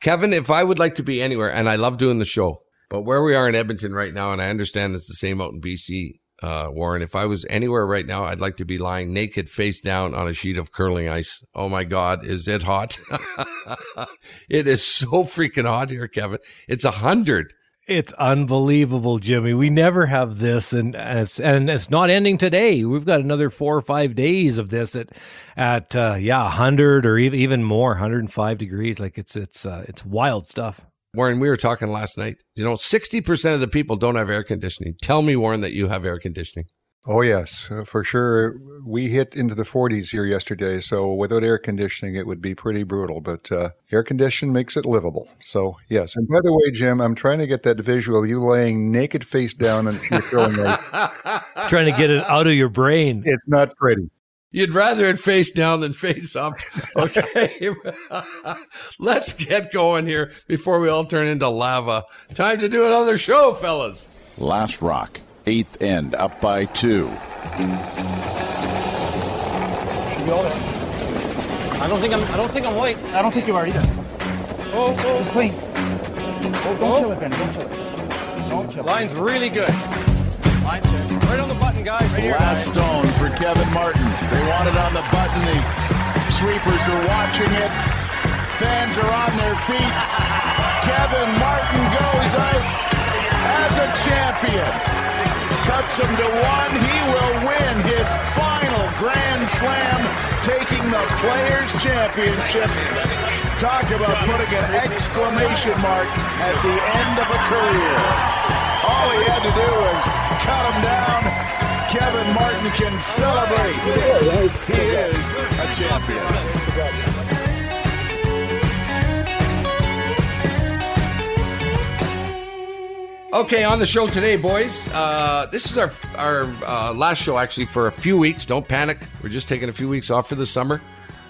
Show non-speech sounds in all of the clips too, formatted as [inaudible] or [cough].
Kevin, if I would like to be anywhere, and I love doing the show, but where we are in Edmonton right now, and I understand it's the same out in BC, uh, Warren, if I was anywhere right now, I'd like to be lying naked face down on a sheet of curling ice. Oh my God, is it hot? [laughs] it is so freaking hot here, Kevin. It's a hundred. It's unbelievable, Jimmy. We never have this, and it's and it's not ending today. We've got another four or five days of this at at uh, yeah, hundred or even even more, hundred and five degrees. Like it's it's uh, it's wild stuff. Warren, we were talking last night. You know, sixty percent of the people don't have air conditioning. Tell me, Warren, that you have air conditioning. Oh, yes, uh, for sure. We hit into the 40s here yesterday, so without air conditioning, it would be pretty brutal. But uh, air condition makes it livable. So, yes. And by the way, Jim, I'm trying to get that visual you laying naked face down and you're feeling [laughs] trying to get it out of your brain. It's not pretty. You'd rather it face down than face up. Okay. [laughs] Let's get going here before we all turn into lava. Time to do another show, fellas. Last rock eighth end, up by two. I don't think I'm. I don't think I'm white. I don't think you are either. Oh, oh. It's clean. Oh, don't oh. kill it, Ben. Don't kill it. Don't kill it. Line's really good. Line's good. Right on the button, guys. Right here. Last stone for Kevin Martin. They want it on the button. The sweepers are watching it. Fans are on their feet. Kevin Martin goes out as a champion cuts him to one. He will win his final Grand Slam, taking the Players' Championship. Talk about putting an exclamation mark at the end of a career. All he had to do was cut him down. Kevin Martin can celebrate. He is a champion. Okay, on the show today, boys. Uh, this is our our uh, last show actually for a few weeks. Don't panic. We're just taking a few weeks off for the summer,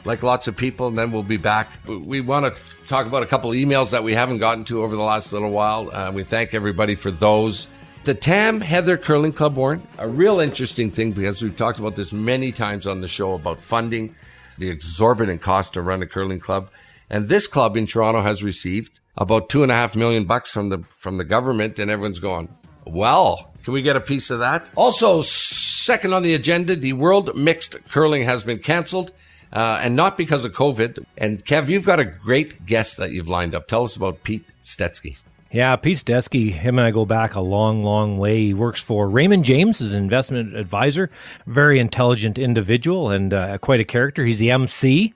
like lots of people, and then we'll be back. We want to talk about a couple emails that we haven't gotten to over the last little while. Uh, we thank everybody for those. The Tam Heather Curling Club, Warren, a real interesting thing because we've talked about this many times on the show about funding, the exorbitant cost to run a curling club. And this club in Toronto has received about two and a half million bucks from the from the government, and everyone's going, well, can we get a piece of that? Also, second on the agenda, the World Mixed Curling has been cancelled. Uh, and not because of COVID. And Kev, you've got a great guest that you've lined up. Tell us about Pete Steski. Yeah, Pete Steski, him and I go back a long, long way. He works for Raymond James as an investment advisor, very intelligent individual and uh, quite a character. He's the MC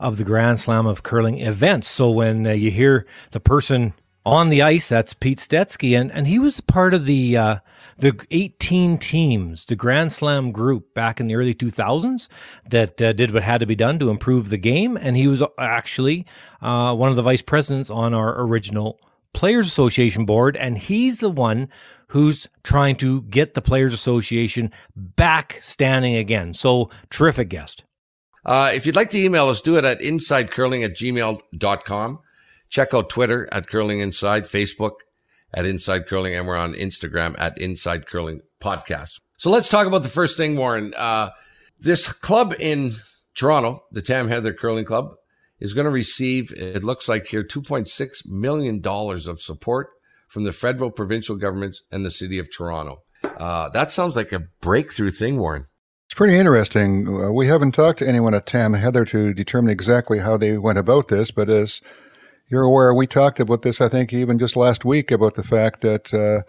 of the Grand Slam of Curling events. So when uh, you hear the person on the ice, that's Pete Steski, and, and he was part of the uh, the 18 teams, the Grand Slam group back in the early 2000s that uh, did what had to be done to improve the game, and he was actually uh, one of the vice presidents on our original Players Association board, and he's the one who's trying to get the Players Association back standing again. So terrific guest. Uh, if you'd like to email us, do it at insidecurling at gmail.com. Check out Twitter at Curling Inside, Facebook at Inside Curling, and we're on Instagram at Inside Curling Podcast. So let's talk about the first thing, Warren. Uh, this club in Toronto, the Tam Heather Curling Club, is going to receive, it looks like here, $2.6 million of support from the federal, provincial governments and the city of Toronto. Uh, that sounds like a breakthrough thing, Warren. Pretty interesting. Uh, we haven't talked to anyone at Tam Heather to determine exactly how they went about this, but as you're aware, we talked about this, I think, even just last week about the fact that uh,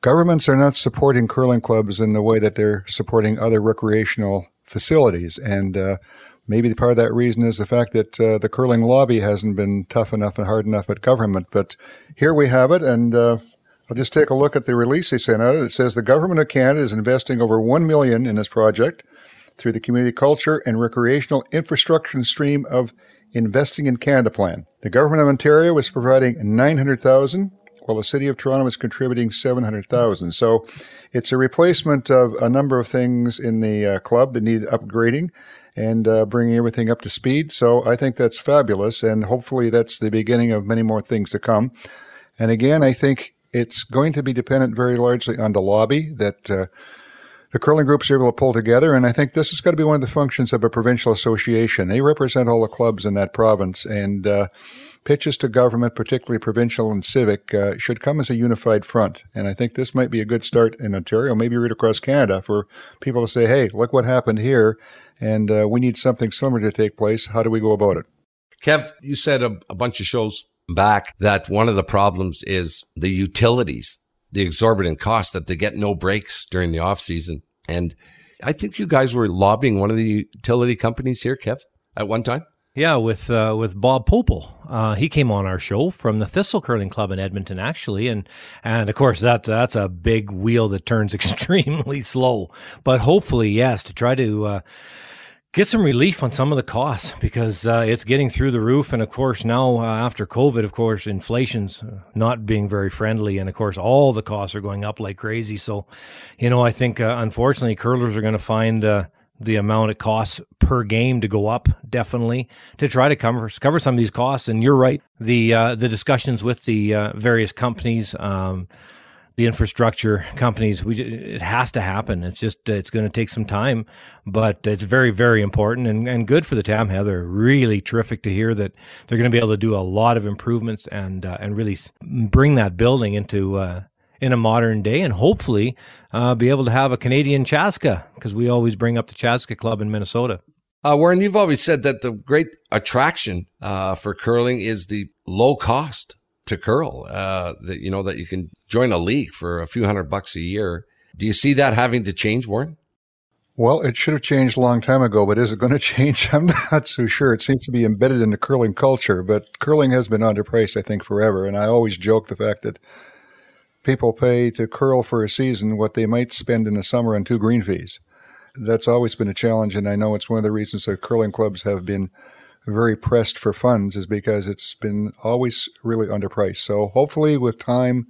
governments are not supporting curling clubs in the way that they're supporting other recreational facilities. And uh, maybe part of that reason is the fact that uh, the curling lobby hasn't been tough enough and hard enough at government. But here we have it, and uh, I'll just take a look at the release they sent out. It says the government of Canada is investing over one million in this project through the Community Culture and Recreational Infrastructure Stream of Investing in Canada Plan. The government of Ontario is providing nine hundred thousand, while the City of Toronto is contributing seven hundred thousand. So it's a replacement of a number of things in the uh, club that need upgrading and uh, bringing everything up to speed. So I think that's fabulous, and hopefully that's the beginning of many more things to come. And again, I think it's going to be dependent very largely on the lobby that uh, the curling groups are able to pull together. And I think this is going to be one of the functions of a provincial association. They represent all the clubs in that province, and uh, pitches to government, particularly provincial and civic, uh, should come as a unified front. And I think this might be a good start in Ontario, maybe right across Canada, for people to say, hey, look what happened here, and uh, we need something similar to take place. How do we go about it? Kev, you said a, a bunch of shows back that one of the problems is the utilities, the exorbitant cost that they get no breaks during the off season. And I think you guys were lobbying one of the utility companies here, Kev, at one time. Yeah, with uh, with Bob Popel. Uh, he came on our show from the Thistle Curling Club in Edmonton, actually, and and of course that that's a big wheel that turns [laughs] extremely slow. But hopefully, yes, to try to uh, get some relief on some of the costs because uh, it's getting through the roof. And of course, now uh, after COVID, of course, inflation's not being very friendly, and of course, all the costs are going up like crazy. So, you know, I think uh, unfortunately, curlers are going to find the amount it costs per game to go up definitely to try to cover cover some of these costs and you're right the uh, the discussions with the uh, various companies um, the infrastructure companies we it has to happen it's just it's going to take some time but it's very very important and, and good for the tam heather really terrific to hear that they're going to be able to do a lot of improvements and uh, and really bring that building into uh, in a modern day and hopefully uh, be able to have a Canadian Chaska because we always bring up the Chaska Club in Minnesota. Uh, Warren, you've always said that the great attraction uh, for curling is the low cost to curl. Uh, that you know that you can join a league for a few hundred bucks a year. Do you see that having to change, Warren? Well, it should have changed a long time ago, but is it going [laughs] to change? I'm not so sure. It seems to be embedded in the curling culture, but curling has been underpriced, I think, forever. And I always joke the fact that people pay to curl for a season what they might spend in the summer on two green fees. That's always been a challenge, and I know it's one of the reasons that curling clubs have been very pressed for funds is because it's been always really underpriced. So hopefully, with time,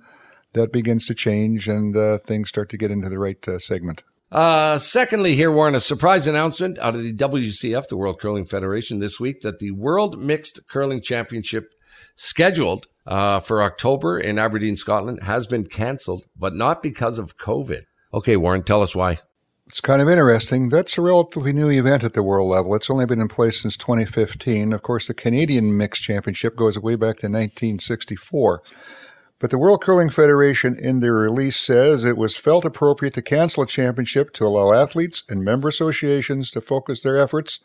that begins to change and uh, things start to get into the right uh, segment. Uh, secondly, here, Warren, a surprise announcement out of the WCF, the World Curling Federation, this week that the World Mixed Curling Championship scheduled uh, for October in Aberdeen, Scotland, has been cancelled, but not because of COVID. Okay, Warren, tell us why. It's kind of interesting. That's a relatively new event at the world level. It's only been in place since 2015. Of course, the Canadian Mixed Championship goes way back to 1964. But the World Curling Federation, in their release, says it was felt appropriate to cancel a championship to allow athletes and member associations to focus their efforts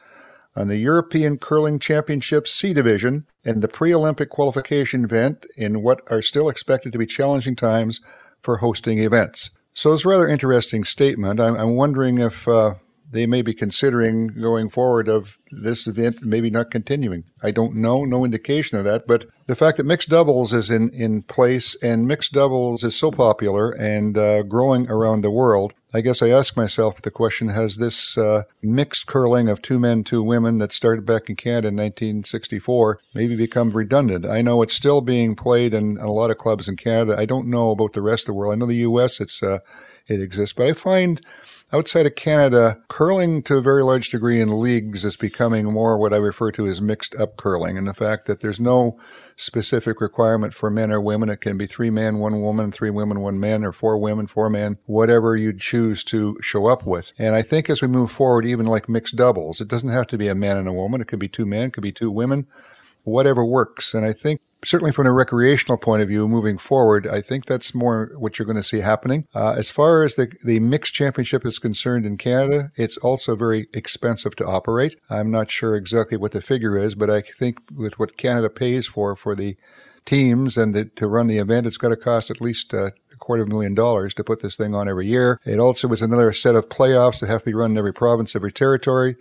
on the European Curling Championship C Division and the pre Olympic qualification event in what are still expected to be challenging times for hosting events. So it's a rather interesting statement. I'm, I'm wondering if uh, they may be considering going forward of this event maybe not continuing. I don't know, no indication of that. But the fact that mixed doubles is in, in place and mixed doubles is so popular and uh, growing around the world, I guess I ask myself the question has this uh, mixed curling of two men, two women that started back in Canada in 1964 maybe become redundant? I know it's still being played in a lot of clubs in Canada. I don't know about the rest of the world. I know the U.S. it's uh, it exists, but I find Outside of Canada, curling to a very large degree in leagues is becoming more what I refer to as mixed up curling, and the fact that there's no specific requirement for men or women. It can be three men, one woman, three women, one man, or four women, four men, whatever you choose to show up with. And I think as we move forward, even like mixed doubles, it doesn't have to be a man and a woman. It could be two men, it could be two women, whatever works. And I think certainly from a recreational point of view, moving forward, I think that's more what you're going to see happening. Uh, as far as the, the mixed championship is concerned in Canada, it's also very expensive to operate. I'm not sure exactly what the figure is, but I think with what Canada pays for for the teams and the, to run the event, it's going to cost at least uh, a quarter of a million dollars to put this thing on every year. It also is another set of playoffs that have to be run in every province, every territory.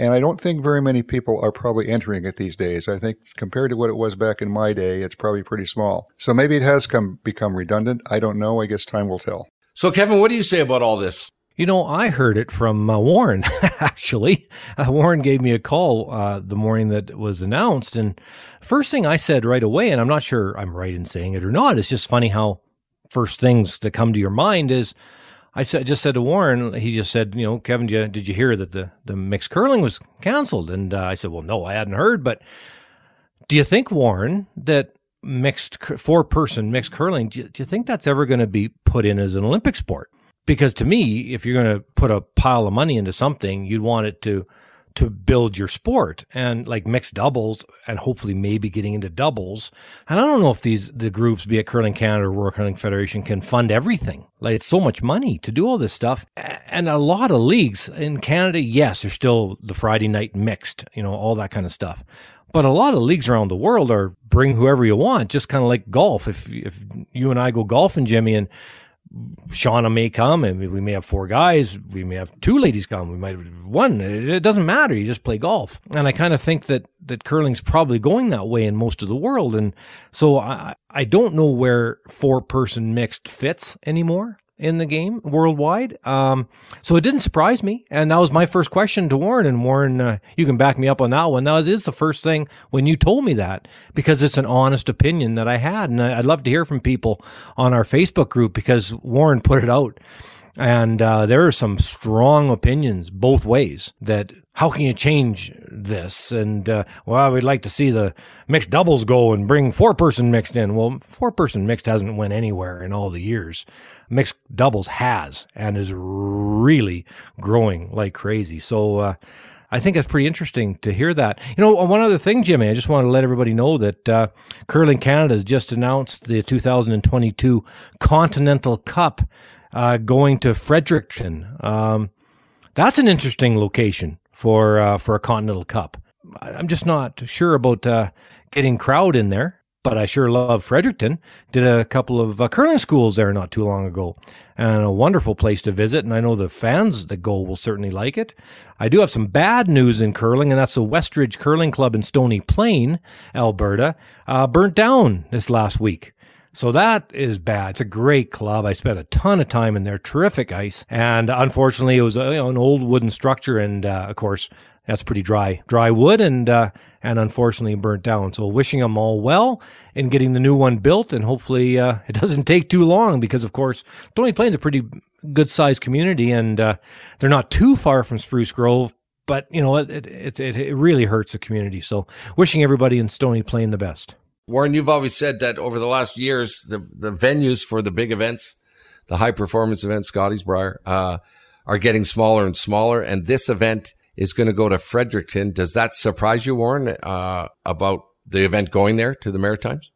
And I don't think very many people are probably entering it these days. I think compared to what it was back in my day, it's probably pretty small. So maybe it has come become redundant. I don't know. I guess time will tell. So, Kevin, what do you say about all this? You know, I heard it from uh, Warren, [laughs] actually. Uh, Warren gave me a call uh, the morning that it was announced. And first thing I said right away, and I'm not sure I'm right in saying it or not, it's just funny how first things that come to your mind is I said, just said to Warren, he just said, you know, Kevin, did you, did you hear that the, the mixed curling was canceled? And uh, I said, well, no, I hadn't heard. But do you think, Warren, that mixed four person mixed curling, do you, do you think that's ever going to be put in as an Olympic sport? Because to me, if you're going to put a pile of money into something, you'd want it to to build your sport and like mixed doubles and hopefully maybe getting into doubles. And I don't know if these the groups, be it Curling Canada or World Curling Federation, can fund everything. Like it's so much money to do all this stuff. And a lot of leagues in Canada, yes, there's still the Friday night mixed, you know, all that kind of stuff. But a lot of leagues around the world are bring whoever you want, just kind of like golf. If if you and I go golfing, Jimmy, and Shauna may come and we may have four guys. We may have two ladies come. We might have one. It doesn't matter. You just play golf. And I kind of think that, that curling's probably going that way in most of the world. And so I, I don't know where four person mixed fits anymore in the game worldwide. Um, so it didn't surprise me. And that was my first question to Warren. And Warren, uh, you can back me up on that one. Now, it is the first thing when you told me that because it's an honest opinion that I had. And I'd love to hear from people on our Facebook group because Warren put it out. And uh, there are some strong opinions both ways that how can you change this? And uh, well, we'd like to see the mixed doubles go and bring four person mixed in. Well, four person mixed hasn't went anywhere in all the years. Mixed doubles has and is really growing like crazy. So. Uh, I think that's pretty interesting to hear that. You know, one other thing, Jimmy, I just want to let everybody know that uh, Curling Canada has just announced the 2022 Continental Cup uh, going to Fredericton. Um, that's an interesting location for uh, for a Continental Cup. I'm just not sure about uh, getting crowd in there, but I sure love Fredericton. Did a couple of uh, curling schools there not too long ago, and a wonderful place to visit. And I know the fans that go will certainly like it. I do have some bad news in curling, and that's the Westridge Curling Club in Stony Plain, Alberta, uh, burnt down this last week. So that is bad. It's a great club. I spent a ton of time in there. Terrific ice, and unfortunately, it was a, you know, an old wooden structure, and uh, of course, that's pretty dry, dry wood, and uh, and unfortunately burnt down. So wishing them all well in getting the new one built, and hopefully uh, it [laughs] doesn't take too long because, of course, Stony Plain's a pretty good sized community, and uh, they're not too far from Spruce Grove. But you know, it, it it it really hurts the community. So wishing everybody in Stony Plain the best. Warren, you've always said that over the last years, the, the venues for the big events, the high performance events, Scotties Brier, uh, are getting smaller and smaller. And this event is going to go to Fredericton. Does that surprise you, Warren, uh, about the event going there to the Maritimes?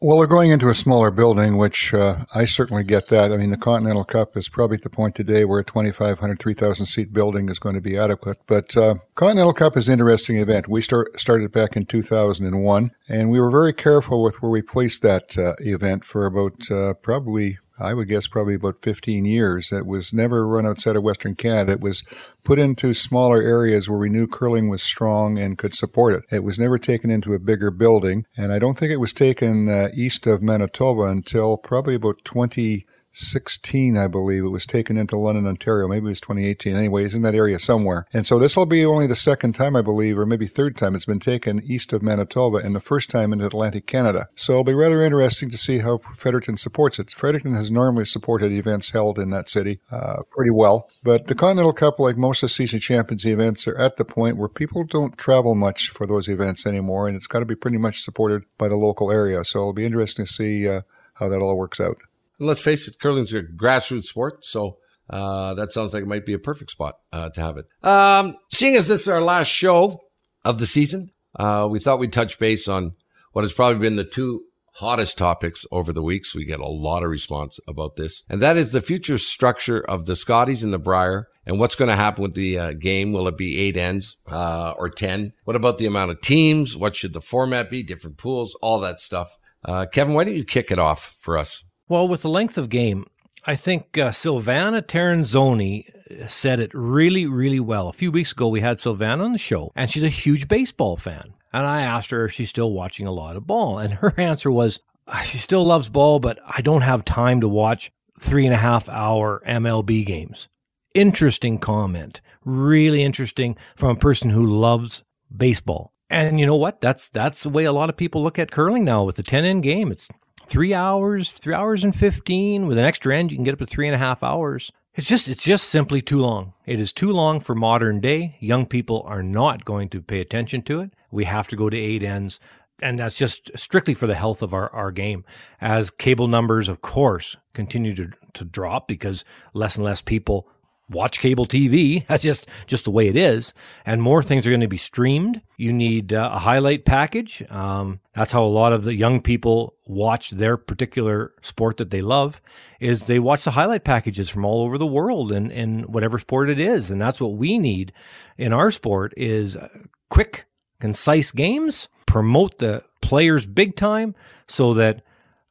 Well, they're going into a smaller building, which uh, I certainly get that. I mean, the Continental Cup is probably at the point today where a 2,500, 3,000 seat building is going to be adequate. But uh, Continental Cup is an interesting event. We start, started back in 2001, and we were very careful with where we placed that uh, event for about uh, probably I would guess probably about 15 years. It was never run outside of Western Canada. It was put into smaller areas where we knew curling was strong and could support it. It was never taken into a bigger building, and I don't think it was taken uh, east of Manitoba until probably about 20- 16, I believe. It was taken into London, Ontario. Maybe it was 2018. Anyways, in that area somewhere. And so this will be only the second time, I believe, or maybe third time it's been taken east of Manitoba and the first time in Atlantic Canada. So it'll be rather interesting to see how Fredericton supports it. Fredericton has normally supported events held in that city uh, pretty well. But the Continental Cup, like most of the season Champions events, are at the point where people don't travel much for those events anymore, and it's got to be pretty much supported by the local area. So it'll be interesting to see uh, how that all works out. And let's face it, curling's a grassroots sport, so uh, that sounds like it might be a perfect spot uh, to have it. Um, seeing as this is our last show of the season, uh, we thought we'd touch base on what has probably been the two hottest topics over the weeks. We get a lot of response about this, and that is the future structure of the Scotties and the Brier, and what's going to happen with the uh, game. Will it be eight ends uh, or ten? What about the amount of teams? What should the format be? Different pools, all that stuff. Uh, Kevin, why don't you kick it off for us? Well, with the length of game, I think uh, Silvana Tirinzoni said it really, really well. A few weeks ago, we had Silvana on the show, and she's a huge baseball fan. And I asked her if she's still watching a lot of ball. And her [laughs] answer was, uh, she still loves ball, but I don't have time to watch three and a half hour MLB games. Interesting comment. Really interesting from a person who loves baseball. And you know what? That's that's the way a lot of people look at curling now with the 10 in game. It's three hours, three hours and 15. With an extra end, you can get up to three and a half hours. It's just, it's just simply too long. It is too long for modern day. Young people are not going to pay attention to it. We have to go to eight ends. and that's just strictly for the health of our, our game. As cable numbers, of course, continue to, to drop because less and less people watch cable TV. [laughs] That's just just the way it is. And more things are going to be streamed. You need uh, a highlight package. Um, that's how a lot of the young people watch their particular sport that they love. Is they watch the highlight packages from all over the world and in whatever sport it is. And that's what we need in our sport is uh, quick, concise games. Promote the players big time so that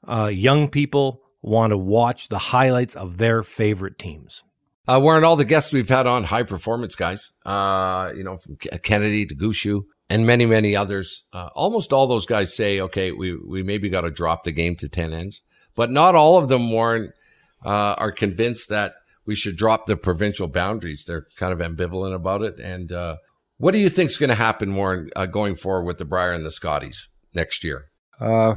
uh, young people want to watch the highlights of their favorite teams. Uh, Warren, all the guests we've had on high performance guys, uh, you know, from Kennedy to Gushue and many, many others. Uh, almost all those guys say, okay, we, we maybe got to drop the game to 10 ends, but not all of them, Warren, uh, are convinced that we should drop the provincial boundaries. They're kind of ambivalent about it. And, uh, what do you think is going to happen, Warren, uh, going forward with the Brier and the Scotties next year?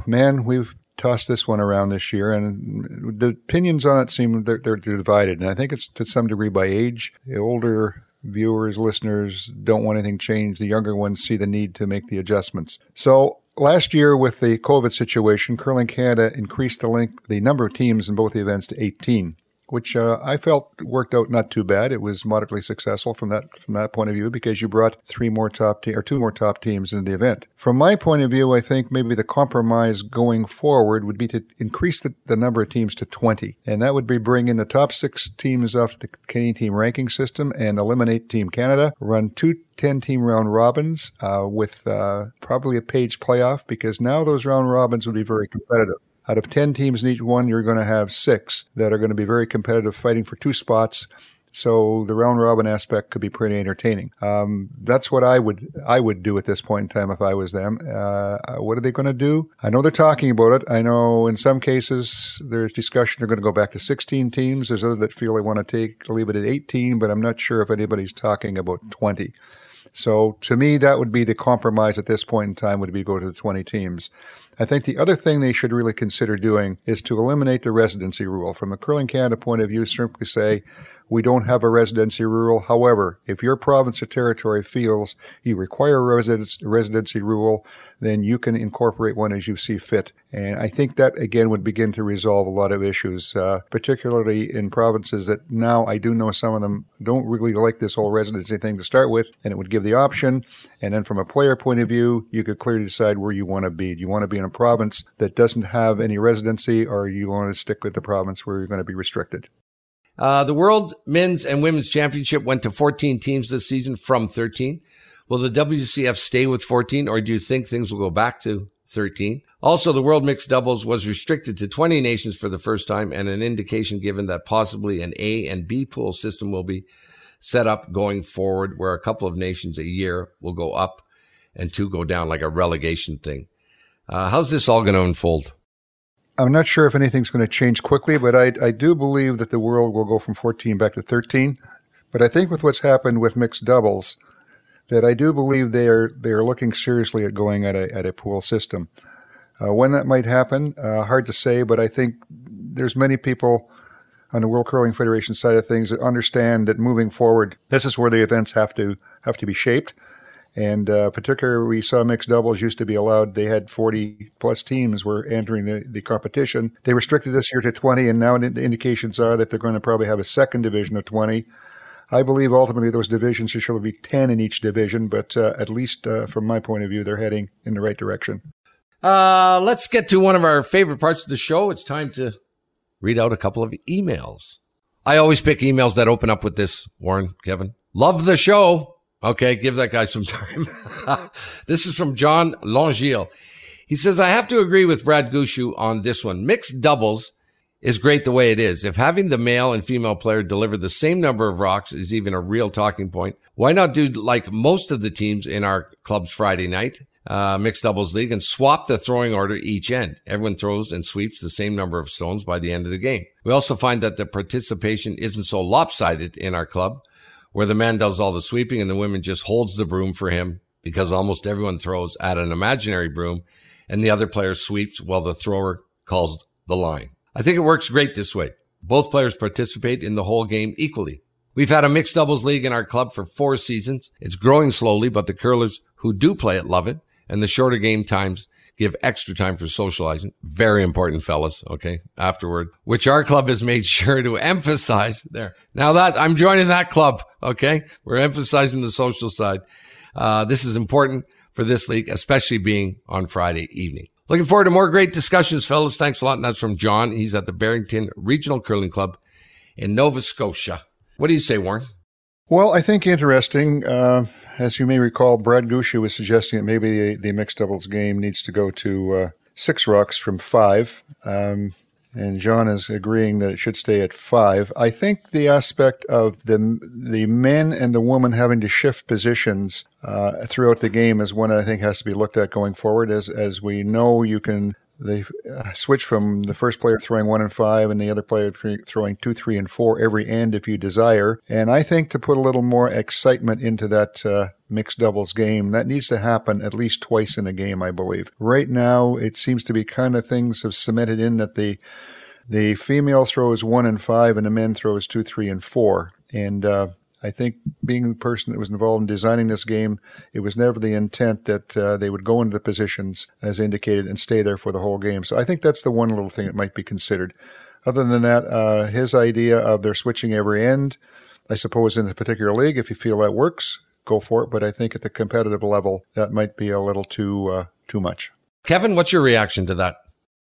man, we've tossed this one around this year, and the opinions on it seem they're, they're divided. And I think it's to some degree by age. The older viewers, listeners don't want anything changed. The younger ones see the need to make the adjustments. So last year, with the COVID situation, Curling Canada increased the link, the number of teams in both the events to 18 which uh, I felt worked out not too bad. It was moderately successful from that from that point of view because you brought three more top te- or two more top teams into the event. From my point of view, I think maybe the compromise going forward would be to increase the, the number of teams to 20, and that would be bringing the top six teams off the Canadian team ranking system and eliminate Team Canada, run two 10 team round robins uh, with uh, probably a page playoff because now those round robins would be very competitive. Out of 10 teams in each one, you're going to have six that are going to be very competitive, fighting for two spots. So the round robin aspect could be pretty entertaining. Um, that's what I would I would do at this point in time if I was them. Uh, what are they going to do? I know they're talking about it. I know in some cases there's discussion they're going to go back to 16 teams. There's others that feel they want to take leave it at 18, but I'm not sure if anybody's talking about 20. So to me, that would be the compromise at this point in time would be go to the 20 teams. I think the other thing they should really consider doing is to eliminate the residency rule. From a Curling Canada point of view, simply say, we don't have a residency rule. However, if your province or territory feels you require a residency rule, then you can incorporate one as you see fit. And I think that, again, would begin to resolve a lot of issues, uh, particularly in provinces that now I do know some of them don't really like this whole residency thing to start with, and it would give the option. And then from a player point of view, you could clearly decide where you want to be. Do you want to be in a province that doesn't have any residency, or you want to stick with the province where you're going to be restricted? Uh, the World Men's and Women's Championship went to 14 teams this season from 13. Will the WCF stay with 14 or do you think things will go back to 13? Also, the World Mixed Doubles was restricted to 20 nations for the first time and an indication given that possibly an A and B pool system will be set up going forward where a couple of nations a year will go up and two go down like a relegation thing. Uh, how's this all going to unfold? I'm not sure if anything's going to change quickly, but I, I do believe that the world will go from 14 back to 13. But I think with what's happened with mixed doubles, that I do believe they are they are looking seriously at going at a at a pool system. Uh, when that might happen, uh, hard to say, but I think there's many people on the World Curling Federation side of things that understand that moving forward, this is where the events have to have to be shaped. And uh, particularly, we saw mixed doubles used to be allowed. They had 40 plus teams were entering the, the competition. They restricted this year to 20, and now the indications are that they're going to probably have a second division of 20. I believe ultimately those divisions should be 10 in each division, but uh, at least uh, from my point of view, they're heading in the right direction. Uh, let's get to one of our favorite parts of the show. It's time to read out a couple of emails. I always pick emails that open up with this, Warren, Kevin. Love the show. Okay, give that guy some [laughs] time. [laughs] this is from John Longiel. He says, I have to agree with Brad Gushue on this one. Mixed doubles is great the way it is. If having the male and female player deliver the same number of rocks is even a real talking point, why not do like most of the teams in our club's Friday night uh, mixed doubles league and swap the throwing order each end? Everyone throws and sweeps the same number of stones by the end of the game. We also find that the participation isn't so lopsided in our club where the man does all the sweeping and the woman just holds the broom for him because almost everyone throws at an imaginary broom and the other player sweeps while the thrower calls the line. I think it works great this way. Both players participate in the whole game equally. We've had a mixed doubles league in our club for four seasons. It's growing slowly, but the curlers who do play it love it, and the shorter game times give extra time for socializing. Very important, fellas. Okay. Afterward, which our club has made [laughs] sure to emphasize there. Now that I'm joining that club. Okay. We're emphasizing the social side. Uh, this is important for this league, especially being on Friday evening. Looking forward to more great discussions, fellas. Thanks a lot. And that's from John. He's at the Barrington Regional Curling Club in Nova Scotia. What do you say, Warren? Well, I think interesting. Uh, as you may recall, Brad Gushue was suggesting that maybe the, the mixed doubles game needs to go to uh, six rocks from five. Um, and John is agreeing that it should stay at five. I think the aspect of the the men and the woman having to shift positions uh, throughout the game is one I think has to be looked at going forward. As as we know, you can they uh, switch from the first player throwing one and five and the other player th- throwing two, three, and four every end if you desire. And I think to put a little more excitement into that uh, mixed doubles game, that needs to happen at least twice in a game, I believe. Right now, it seems to be kind of things have cemented in that the the female throws one and five and the men throws two, three, and four. And uh, I think being the person that was involved in designing this game, it was never the intent that uh, they would go into the positions as indicated and stay there for the whole game. So I think that's the one little thing that might be considered. Other than that, uh, his idea of their switching every end, I suppose in a particular league, if you feel that works, go for it. But I think at the competitive level, that might be a little too uh, too much. Kevin, what's your reaction to that?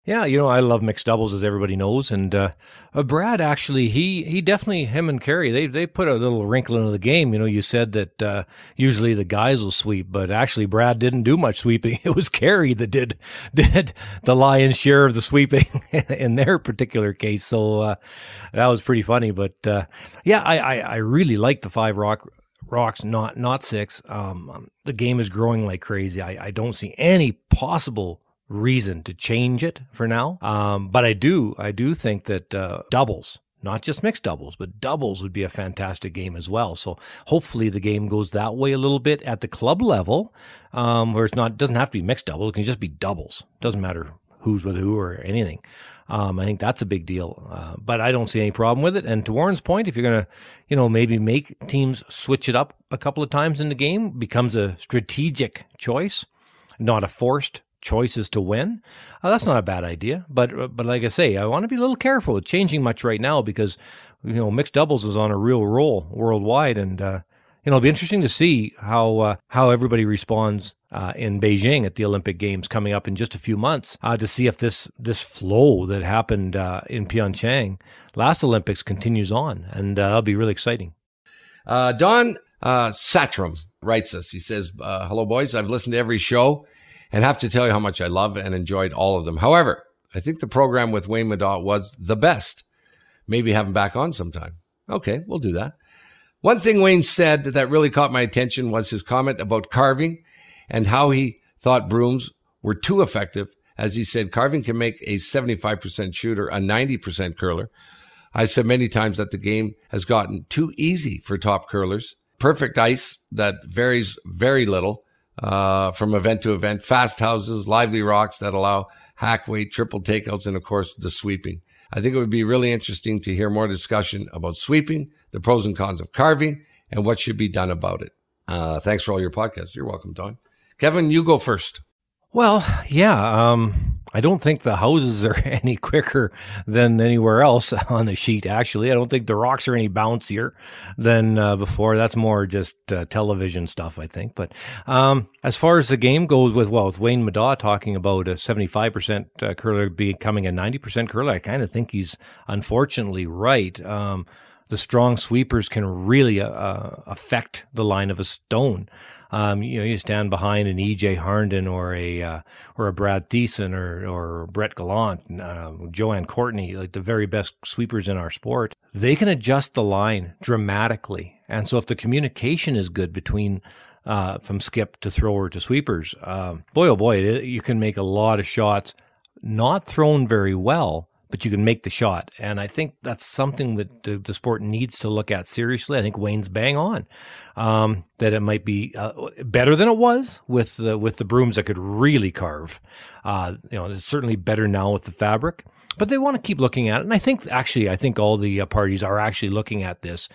Yeah, you know I love mixed doubles as everybody knows, and uh, uh, Brad actually he he definitely him and Kerri they they put a little wrinkle into the game. You know, you said that uh, usually the guys will sweep, but actually Brad didn't do much sweeping. [laughs] It was Kerri that did [laughs] did the lion's share of the sweeping [laughs] in their particular case. So uh, that was pretty funny. But uh, yeah, I, I I really like the five rock rocks, not not six. Um, the game is growing like crazy. I, I don't see any possible reason to change it for now. Um, but I do, I do think that uh, doubles, not just mixed doubles, but doubles would be a fantastic game as well. So hopefully the game goes that way a little bit at the club level, um, where it's not doesn't have to be mixed doubles. It can just be doubles. Doesn't matter who's with who or anything. Um, I think that's a big deal. Uh, but I don't see any problem with it. And to Warren's point, if you're going to, you know, maybe make teams switch it up a couple of times in the game, becomes a strategic choice, not a forced choices to win. Uh, that's not a bad idea, but uh, but like I say, I want to be a little careful with changing much right now because you know mixed doubles is on a real roll worldwide, and uh, you know it'll be interesting to see how uh, how everybody responds uh, in Beijing at the Olympic Games coming up in just a few months uh, to see if this this flow that happened in Pyeongchang last Olympics continues on, and that'll be really exciting. Don Satram writes us. He says, "Hello, boys. I've listened to every show." And have to tell you how much I love and enjoyed all of them. However, I think the program with Wayne Middaugh was the best. Maybe have him back on sometime. Okay, we'll do that. One thing Wayne said that really caught my attention was his comment about carving and how he thought brooms were too effective. As he said, carving can make a 75% shooter a 90% curler. I've said many times that the game has gotten too easy for top curlers. Perfect ice that varies very little uh, from event to event, fast houses, lively rocks that allow hack weight, triple takeouts, and of course the sweeping. I think it would be really interesting to hear more discussion about sweeping, the pros and cons of carving, and what should be done about it. Uh, thanks for all your podcasts. You're welcome, Don. Kevin, you go first. Well, yeah. Um, I don't think the houses are [laughs] any quicker than anywhere else on the sheet. Actually, I don't think the rocks are any bouncier than uh, before. That's more just uh, television stuff, I think. But um, as far as the game goes, with well, with Wayne Middaugh talking about a seventy-five percent uh, curler becoming a ninety percent curler, I kind of think he's unfortunately right. Um, the strong sweepers can really uh, uh affect the line of a stone. Um, you know, you stand behind an EJ Harnden or a uh, or a Brad Thiessen or or Brett Gallant, uh, Joanne Courtney, like the very best sweepers in our sport. They can adjust the line dramatically, and so if the communication is good between uh, from skip to thrower to sweepers, um, boy oh boy, you can make a lot of shots not thrown very well but you can make the shot. And I think that's something that the, the sport needs to look at seriously. I think Wayne's bang on um, that it might be uh, better than it was with the with the brooms that could really carve. Uh, you know, it's certainly better now with the fabric, but they want to keep looking at it. And I think actually, I think all the uh, parties are actually looking at this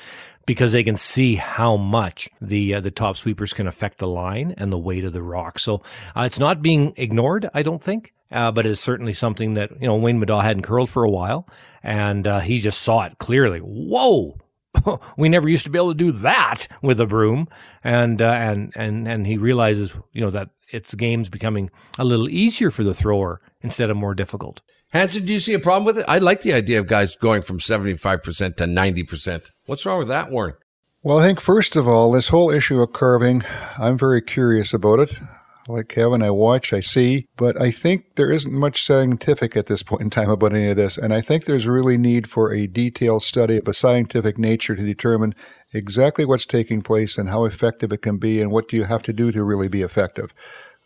because they can see how much the uh, the top sweepers can affect the line and the weight of the rock. So uh, it's not being ignored, I don't think uh, but it's certainly something that you know Wayne Middaugh hadn't curled for a while, and uh, he just saw it clearly. Whoa, [laughs] we never used to be able to do that with a broom, and uh, and and and he realizes you know that its game's becoming a little easier for the thrower instead of more difficult. Hansen, do you see a problem with it? I like the idea of guys going from seventy five percent to ninety percent. What's wrong with that, Warren? Well, I think first of all, this whole issue of carving, I'm very curious about it like Kevin, I watch, I see, but I think there isn't much scientific at this [laughs] point in time about any of this. And I think there's really need for a detailed study of a scientific nature to determine exactly what's taking place and how effective it can be and what do you have to do to really be effective.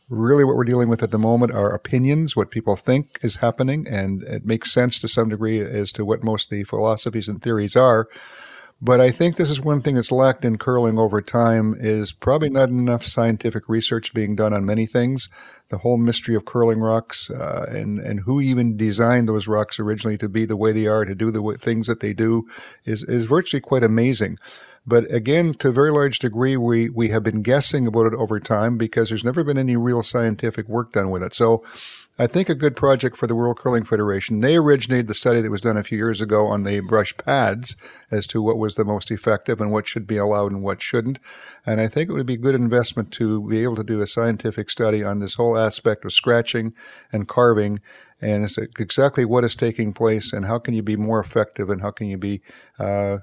Really, what we're dealing with at the moment are opinions, what people think is happening, and it makes sense to some degree as to what most the philosophies and theories are. But I think this is one thing that's lacked in curling over time is probably not enough scientific research being done on many things. The whole mystery of curling rocks uh, and and who even designed those rocks originally to be the way they are, to do the things that they do, is is virtually quite amazing. But again, to a very large degree, we, we have been guessing about it over time because there's never been any real scientific work done with it. So I think a good project for the World Curling Federation. They originated the study that was done a few years ago on the brush pads as to what was the most effective and what should be allowed and what shouldn't. And I think it would be a good investment to be able to do a scientific study on this whole aspect of scratching and carving and exactly what is taking place and how can you be more effective and how can you be uh,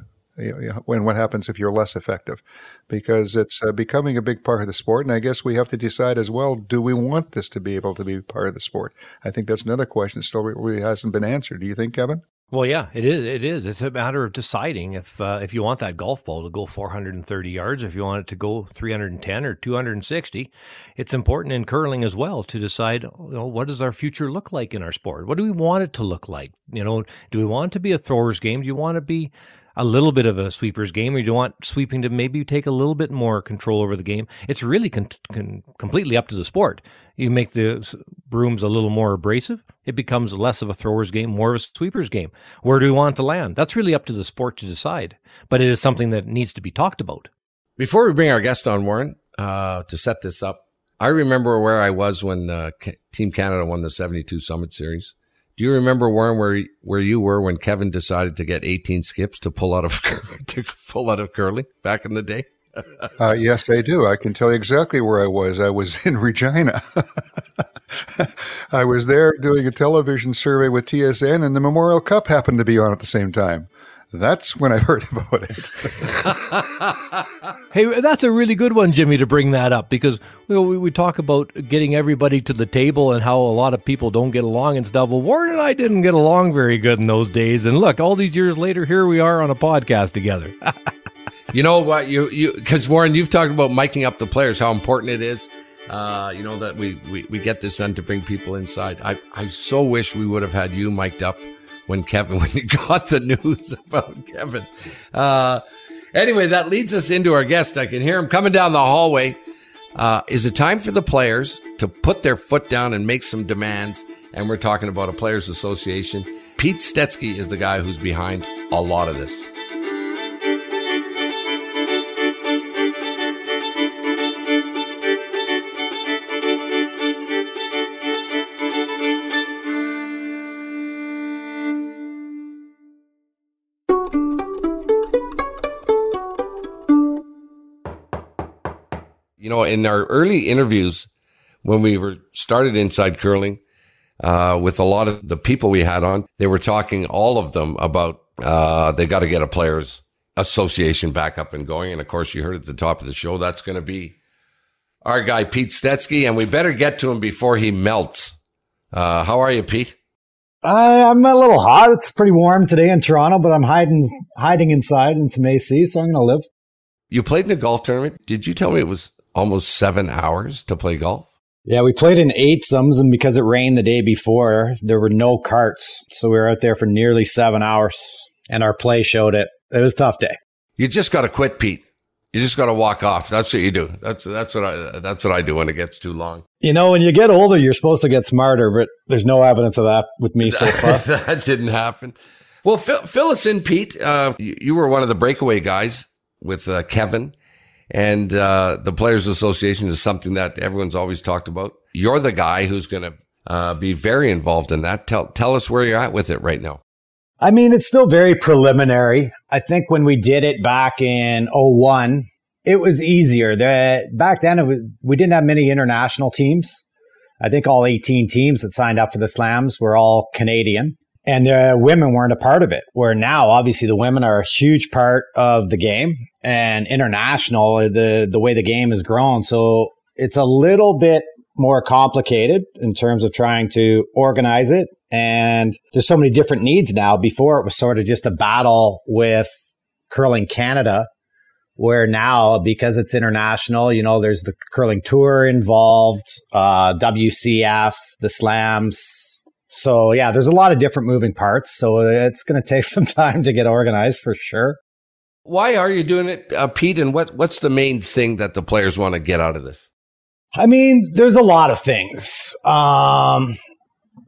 when what happens if you're less effective because it's uh, becoming a big part of the sport and i guess we have to decide as well do we want this to be able to be part of the sport i think that's another question that still really hasn't been answered do you think kevin well, yeah, it is. It is. It's a matter of deciding if uh, if you want that golf ball to go 430 yards, if you want it to go 310 or 260. It's important in curling as well to decide, you know, what does our future look like in our sport? What do we want it to look like? You know, do we want it to be a throwers game? Do you want to be a little bit of a sweeper's game, or you want sweeping to maybe take a little bit more control over the game? It's really con- con- completely up to the sport. You make the brooms a little more abrasive, it becomes less of a thrower's game, more of a sweeper's game. Where do we want to land? That's really up to the sport to decide, but it is something that needs to be talked about. Before we bring our guest on, Warren, uh, to set this up, I remember where I was when uh, Team Canada won the 72 Summit Series. Do you remember Warren where where you were when Kevin decided to get 18 skips to pull out of [laughs] to pull out of curling back in the day? [laughs] uh, yes, I do. I can tell you exactly where I was. I was in Regina. [laughs] I was there doing a television survey with TSN, and the Memorial Cup happened to be on at the same time. That's when I heard about it. Hey, that's a really good one, Jimmy, to bring that up because know, we, we talk about getting everybody to the table and how a lot of people don't get along and stuff. Well, Warren and I didn't get along very good in those days. And look, all these years later, here we are on a podcast together. [laughs] you know what? You, you, because Warren, you've talked about miking up the players, how important it is. Uh, you know, that we, we, we get this done to bring people inside. I, I so wish we would have had you mic'd up when Kevin, [laughs] when you got the news [laughs] about Kevin. Uh, anyway, that leads us into our guest. I can hear him coming down the hallway. Uh, is it time for the players to put their foot down and make some demands? And we're talking about a players association. Pete Steski is the guy who's behind a lot of this. You know, in our early interviews when we were started inside curling, uh, with a lot of the people we had on, they were talking all of them about, uh, they got to get a players association back up and going. And of course, you heard at the top of the show, that's going to be our guy, Pete Steski. And we better get to him before he melts. Uh, how are you, Pete? I'm a little hot. It's pretty warm today in Toronto, but I'm hiding hiding inside in some AC, so I'm going to live. You played in a golf tournament. Did you tell me it was almost seven hours to play golf? Yeah, we played in eighths, and because it rained the day before, there were no carts. So we were out there for nearly seven hours, and our play showed it. It was a tough day. You just got to quit, Pete. You just got to walk off. That's what you do. That's that's what I that's what I do when it gets too long. You know, when you get older, you're supposed to get smarter, but there's no evidence of that with me so far. [laughs] that didn't happen. Well, fill, fill us in, Pete. Uh, you, you, were one of the breakaway guys with uh, Kevin, and uh, the Players Association is something that everyone's always talked about. You're the guy who's going to uh, be very involved in that. Tell tell us where you're at with it right now. I mean, it's still very preliminary. I think when we did it back in 01, it was easier. The, back then, was, we didn't have many international teams. I think all 18 teams that signed up for the slams were all Canadian and the women weren't a part of it. Where now, obviously, the women are a huge part of the game and international, the, the way the game has grown. So it's a little bit more complicated in terms of trying to organize it. And there's so many different needs now. Before it was sort of just a battle with Curling Canada, where now, because it's international, you know, there's the curling tour involved, uh, WCF, the slams. So yeah, there's a lot of different moving parts. So it's going to take [laughs] some time to get organized for sure. Why are you doing it, uh, Pete? And what, what's the main thing that the players want to get out of this? I mean, there's a lot of things. Um,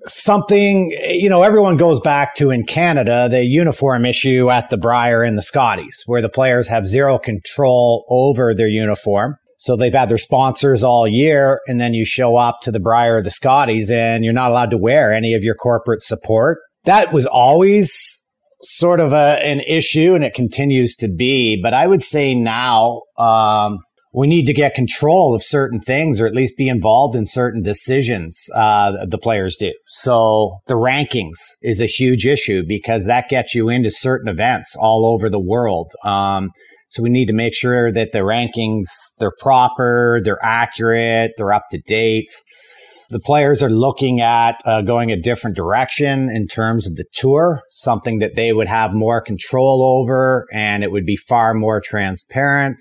something, you know, everyone goes back to in Canada, the uniform issue at the Brier and the Scotties, where the players have zero control over their uniform. So they've had their sponsors all year, and then you show up to the Brier or the Scotties, and you're not allowed to wear any of your corporate support. That was always sort of a, an issue, and it continues to be. But I would say now, um, we need to get control of certain things or at least be involved in certain decisions uh, the players do so the rankings is a huge issue because that gets you into certain events all over the world um, so we need to make sure that the rankings they're proper they're accurate they're up to date the players are looking at uh, going a different direction in terms of the tour, something that they would have more control over and it would be far more transparent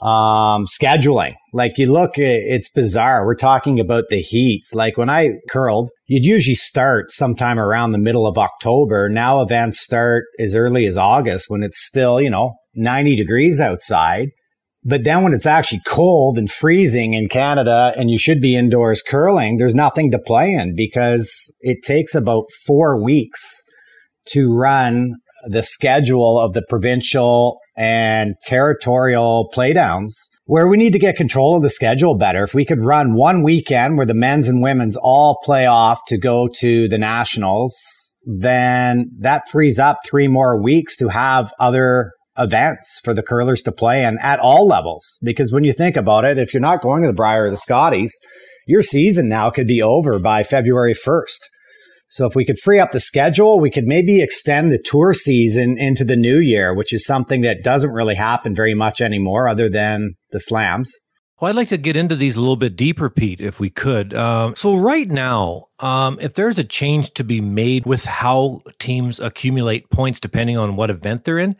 um, scheduling. Like you look, it's bizarre. We're talking about the heats. Like when I curled, you'd usually start sometime around the middle of October. Now events start as early as August when it's still, you know, 90 degrees outside. But then when it's actually cold and freezing in Canada and you should be indoors curling, there's nothing to play in because it takes about four weeks to run the schedule of the provincial and territorial playdowns where we need to get control of the schedule better. If we could run one weekend where the men's and women's all play off to go to the nationals, then that frees up three more weeks to have other events for the curlers to play in at all levels. Because when you think about it, if you're not going to the Brier or the Scotties, your season now could be over by February 1st. So if we could free up the schedule, we could maybe extend the tour season into the new year, which is something that doesn't really happen very much anymore other than the slams. Well, I'd like to get into these a little bit deeper, Pete, if we could. Um, so, right now, um, if there's a change to be made with how teams accumulate points depending on what event they're in,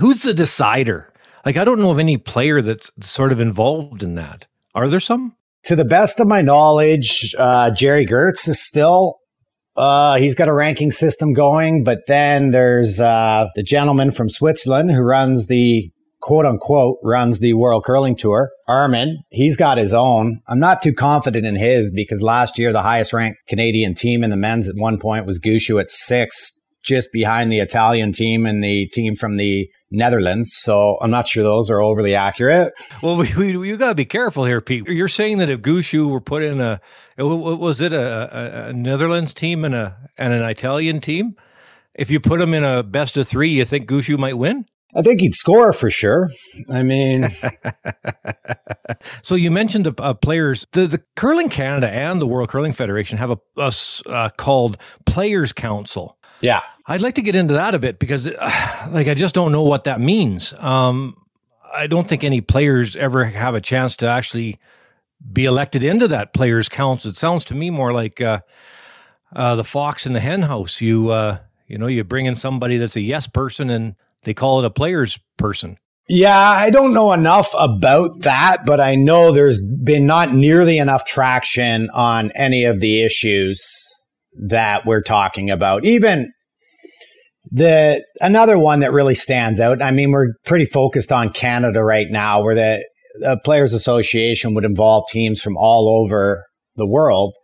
who's the decider? Like, I don't know of any player that's sort of involved in that. Are there some? To the best of my knowledge, uh, Gerry Geurts is still uh, he's got a ranking system going, but then there's uh, the gentleman from Switzerland who runs the quote unquote runs the World Curling Tour. Armin, he's got his own. I'm not too confident in his because last year the highest ranked Canadian team in the men's at one point was Gushue at six, just behind the Italian team and the team from the Netherlands. So I'm not sure those are overly accurate. Well, we, we you got to be careful here, Pete. You're saying that if Gushue were put in a, was it a, a, a, Netherlands team and a and an Italian team? If you put him in a best of three, you think Gushue might win? I think he'd score for sure. I mean, [laughs] so you mentioned the uh, players. The, the Curling Canada and the World Curling Federation have a, a uh, called Players Council. Yeah. I'd like to get into that a bit because, uh, like, I just don't know what that means. Um, I don't think any players ever have a chance to actually be elected into that players' council. It sounds to me more like uh, uh, the fox in the hen house. You, uh, you know, you bring in somebody that's a yes person and they call it a players person. Yeah, I don't know enough about that, but I know there's been not nearly enough traction on any of the issues that we're talking about. Even the another one that really stands out. I mean, we're pretty focused on Canada right now, where the, the Players Association would involve teams from all over the world.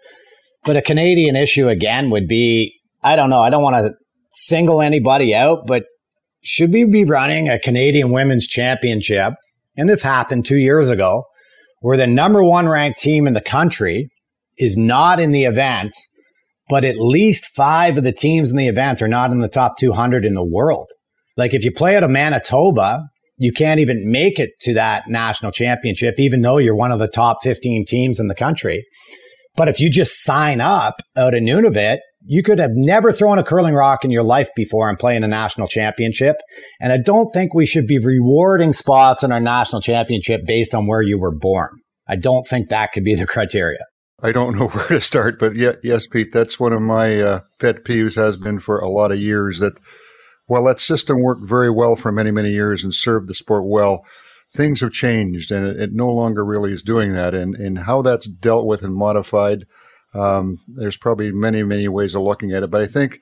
But a Canadian issue again would be I don't know. I don't want to single anybody out, but should we be running a Canadian Women's Championship? And this happened two years ago, where the number one ranked team in the country is not in the event, but at least five of the teams in the event are not in the top 200 in the world. Like if you play at a Manitoba, you can't even make it to that national championship, even though you're one of the top 15 teams in the country. But if you just sign up out of Nunavut, you could have never thrown a curling rock in your life before and playing a national championship. And I don't think we should be rewarding spots in our national championship based on where you were born. I don't think that could be the [laughs] criteria. I don't know [laughs] where to start, but yeah, yes, Pete, that's one of my uh, pet peeves has been for a lot of years that while that system worked very well for many, many years and served the sport well, things have changed and it, it no longer really is doing that. And, and how that's dealt with and modified, um, there's probably many, many ways of looking at it. But I think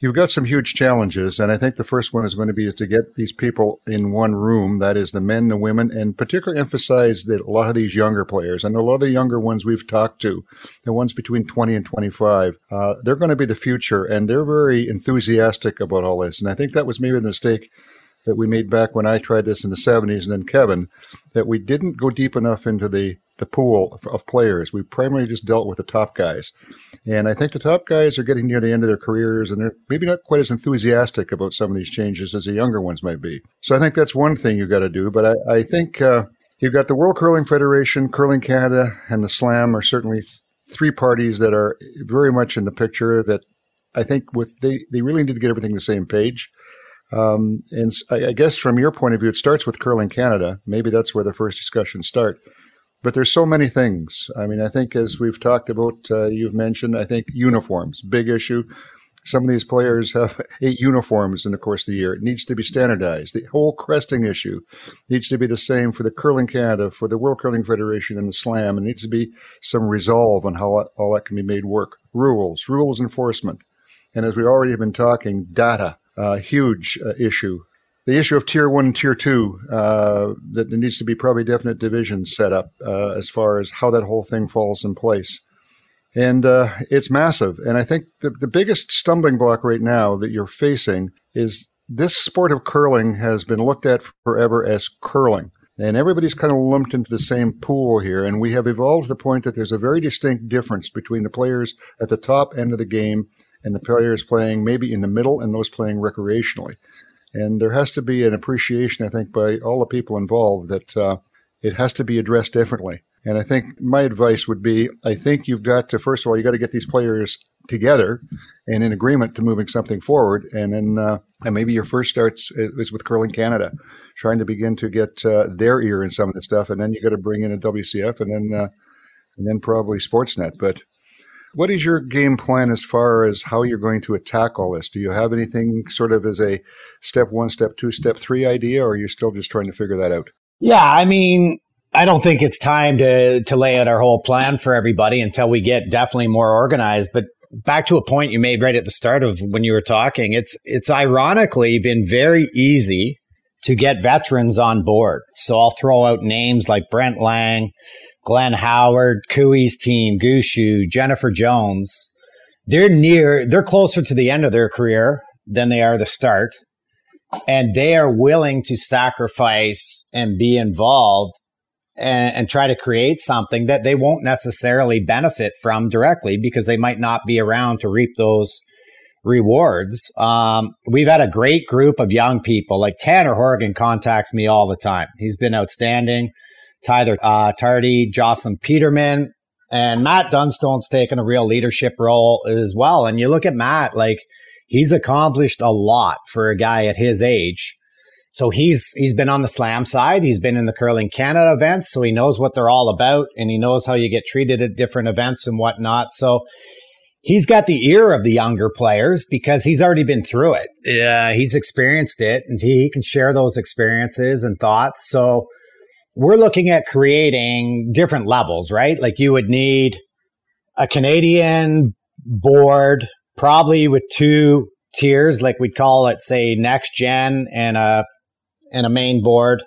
you've got some huge challenges. And I think the first one is going to be to get these people in one room that is, the men, the women, and particularly emphasize that a lot of these younger players, and a lot of the younger ones we've talked to, the ones between 20 and 25, uh, they're going to be the future. And they're very enthusiastic about all this. And I think that was maybe the mistake that we made back when I tried this in the 70s and then Kevin, that we didn't go deep enough into the, the pool of, players. We primarily just dealt with the top guys. And I think the top guys are getting near the end of their careers and they're maybe not quite as enthusiastic about some of these changes as the younger ones might be. So I think that's one thing you've got to do. But I, I think uh, you've got the World Curling Federation, Curling Canada, and the Slam are certainly three parties that are very much in the picture that I think with they, they really need to get everything the same page. Um, and I, I guess from your point of view, it starts with Curling Canada. Maybe that's where the first discussions start. But there's so many things. I mean, I think as we've talked about, uh, you've mentioned, I think uniforms, big issue. Some of these players have [laughs] eight uniforms in the course of the year. It needs to be standardized. The whole cresting issue needs to be the same for the Curling Canada, for the World Curling Federation, and the Slam. It needs to be some resolve on how all that can be made work. Rules, rules enforcement. And as we already have been talking, data uh, huge uh, issue. The issue of tier one and tier two, uh, that there needs to be probably definite divisions set up uh, as far as how that whole thing falls in place. And uh, it's massive. And I think the, the biggest stumbling block right now that you're facing is this sport of curling has been looked at forever as curling. And everybody's kind of lumped into the same pool here. And we have evolved to the point that there's a very distinct difference between the players at the top end of the game and the players playing maybe in the middle and those playing recreationally. And there has to be an appreciation, I think, by all the people involved that uh, it has to be addressed differently. And I think my advice would be I think you've got to, first of all, you got to get these players together and in agreement to moving something forward. And then uh, and maybe your first starts is with Curling Canada, trying to begin to get uh, their ear in some of the stuff. And then you got to bring in a WCF and then, uh, and then probably Sportsnet. But what is your game plan as far as how you're going to attack all this? Do you have anything sort of as a step one, step two, step three idea, or are you still just trying to figure that out? Yeah, I mean, I don't think it's time to to lay out our whole plan for everybody until we get definitely more organized. But back to a point you made right at the start of when you were talking, it's it's ironically been very easy to get veterans on board. So I'll throw out names like Brent Laing, Glenn Howard, Cooey's team, Gushue, Jennifer Jones, they're near, they're closer to the end of their career than they are the start. And they are willing to sacrifice and be involved and, and, try to create something that they won't necessarily benefit from directly because they might not be around to reap those rewards. Um, we've had a great group of young people. Like Tanner Horgan contacts me all the time. He's been outstanding. Tyler uh, Tardi, Jocelyn Peterman, and Matt Dunstone's taken a real leadership role as well. And you look at Matt, like he's accomplished a lot for a guy at his age. So he's he's been on the slam side. He's been in the curling Canada events, so he knows what they're all about, and he knows how you get treated at different events and whatnot. So he's got the ear of the younger players because he's already been through it. Yeah, he's experienced it and he can share those experiences and thoughts. So we're looking at creating different levels, right? Like you would need a Canadian board, probably with two tiers, like we'd call it, say, next gen and a and a main board.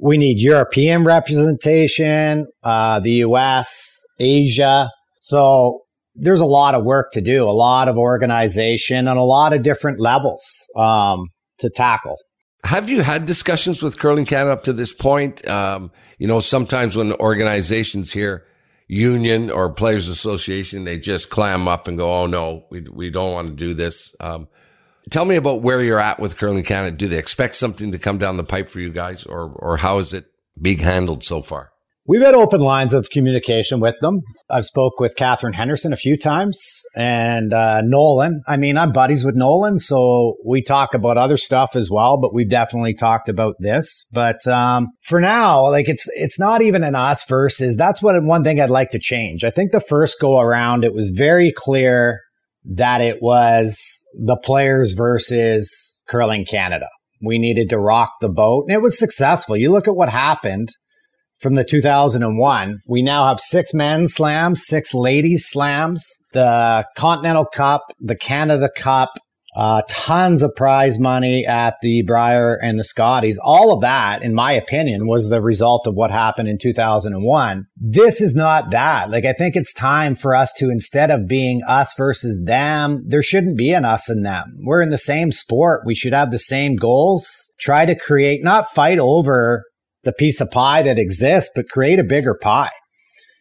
We need European representation, uh, the US, Asia. So there's a lot of work to do, a lot of organization, and a lot of different levels um, to tackle. Have you had discussions with Curling Canada up to this point? Um, you know, sometimes when organizations hear union or players association, they just clam up and go, "Oh no, we we don't want to do this." Um, tell me about where you're at with Curling Canada. Do they expect something to come down the pipe for you guys, or or how is it being handled so far? We've had open lines of communication with them. I've spoke with Katherine Henderson a few times and uh, Nolan. I mean, I'm buddies with Nolan, so we talk about other stuff as well. But we've definitely talked about this. But um, for now, like it's it's not even an us versus. That's what one thing I'd like to change. I think the first go around, it was very clear that it was the players versus curling Canada. We needed to rock the boat, and it was successful. You look at what happened from the 2001. We now have six men's slams, six ladies slams, the Continental Cup, the Canada Cup, uh, tons of prize money at the Brier and the Scotties. All of that, in my opinion, was the result of what happened in 2001. This is not that. Like, I think it's time for us to, instead of being us versus them, there shouldn't be an us and them. We're in the same sport. We should have the same goals. Try to create, not fight over the piece of pie that exists, but create a bigger pie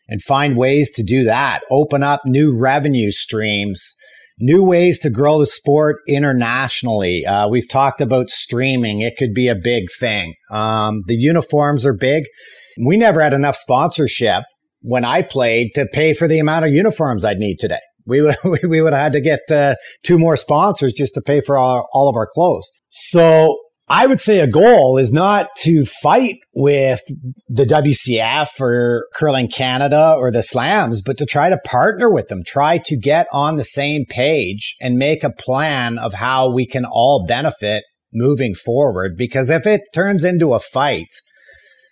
and find ways to do that. Open up new revenue streams, new ways to grow the sport internationally. Uh, we've talked about streaming. It could be a big thing. Um, the uniforms are big. We never had enough sponsorship when I played to pay for the amount of uniforms I'd need today. We would, [laughs] we would have had to get uh, two more sponsors just to pay for all, all of our clothes. So I would say a goal is not to fight with the WCF or Curling Canada or the Slams, but to try to partner with them, try to get on the same page and make a plan of how we can all benefit moving forward. Because if it turns into a fight,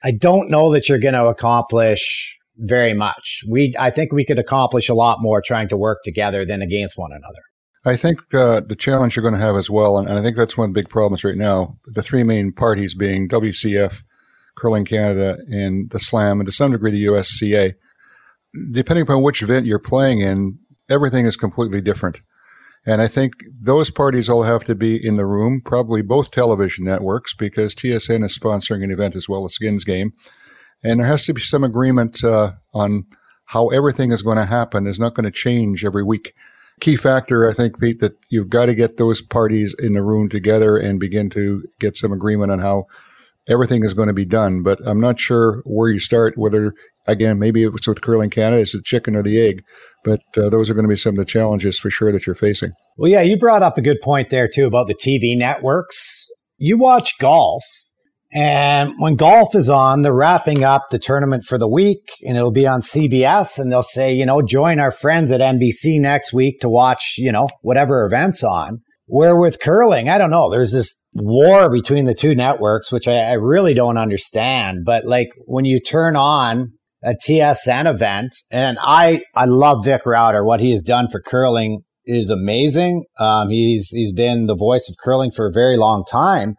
I don't know that you're going to accomplish very much. We, I think we could accomplish a lot more trying to work together than against one another. I think uh, the challenge you're going to have as well, and, and, I think that's one of the big problems right now. The three main parties being WCF, Curling Canada, and the Slam, and to some degree the USCA. Depending upon which event you're playing in, everything is completely different. And I think those parties all have to be in the room, probably both television networks, because TSN is sponsoring an event as well as Skins Game. And there has to be some agreement uh, on how everything is going to happen, is not going to change every week key factor, I think, Pete, that you've got to get those parties in the room together and begin to get some agreement on how everything is going to be done. But I'm not sure where you start, whether, again, maybe it's with Curling Canada, it's the chicken or the egg. But uh, those are going to be some of the challenges for sure that you're facing. Well, yeah, you brought up a good point there, too, about the TV networks. You watch golf and when golf is on, they're wrapping up the tournament for the week and it'll be on CBS and they'll say, you know, join our friends at NBC next week to watch, you know, whatever events on. Where with curling, I don't know. There's this war between the two networks, which I, I really don't understand. But like when you turn on a TSN event, and I, I love Vic Rauter. What he has done for curling is amazing. Um, he's, he's been the voice of curling for a very long time.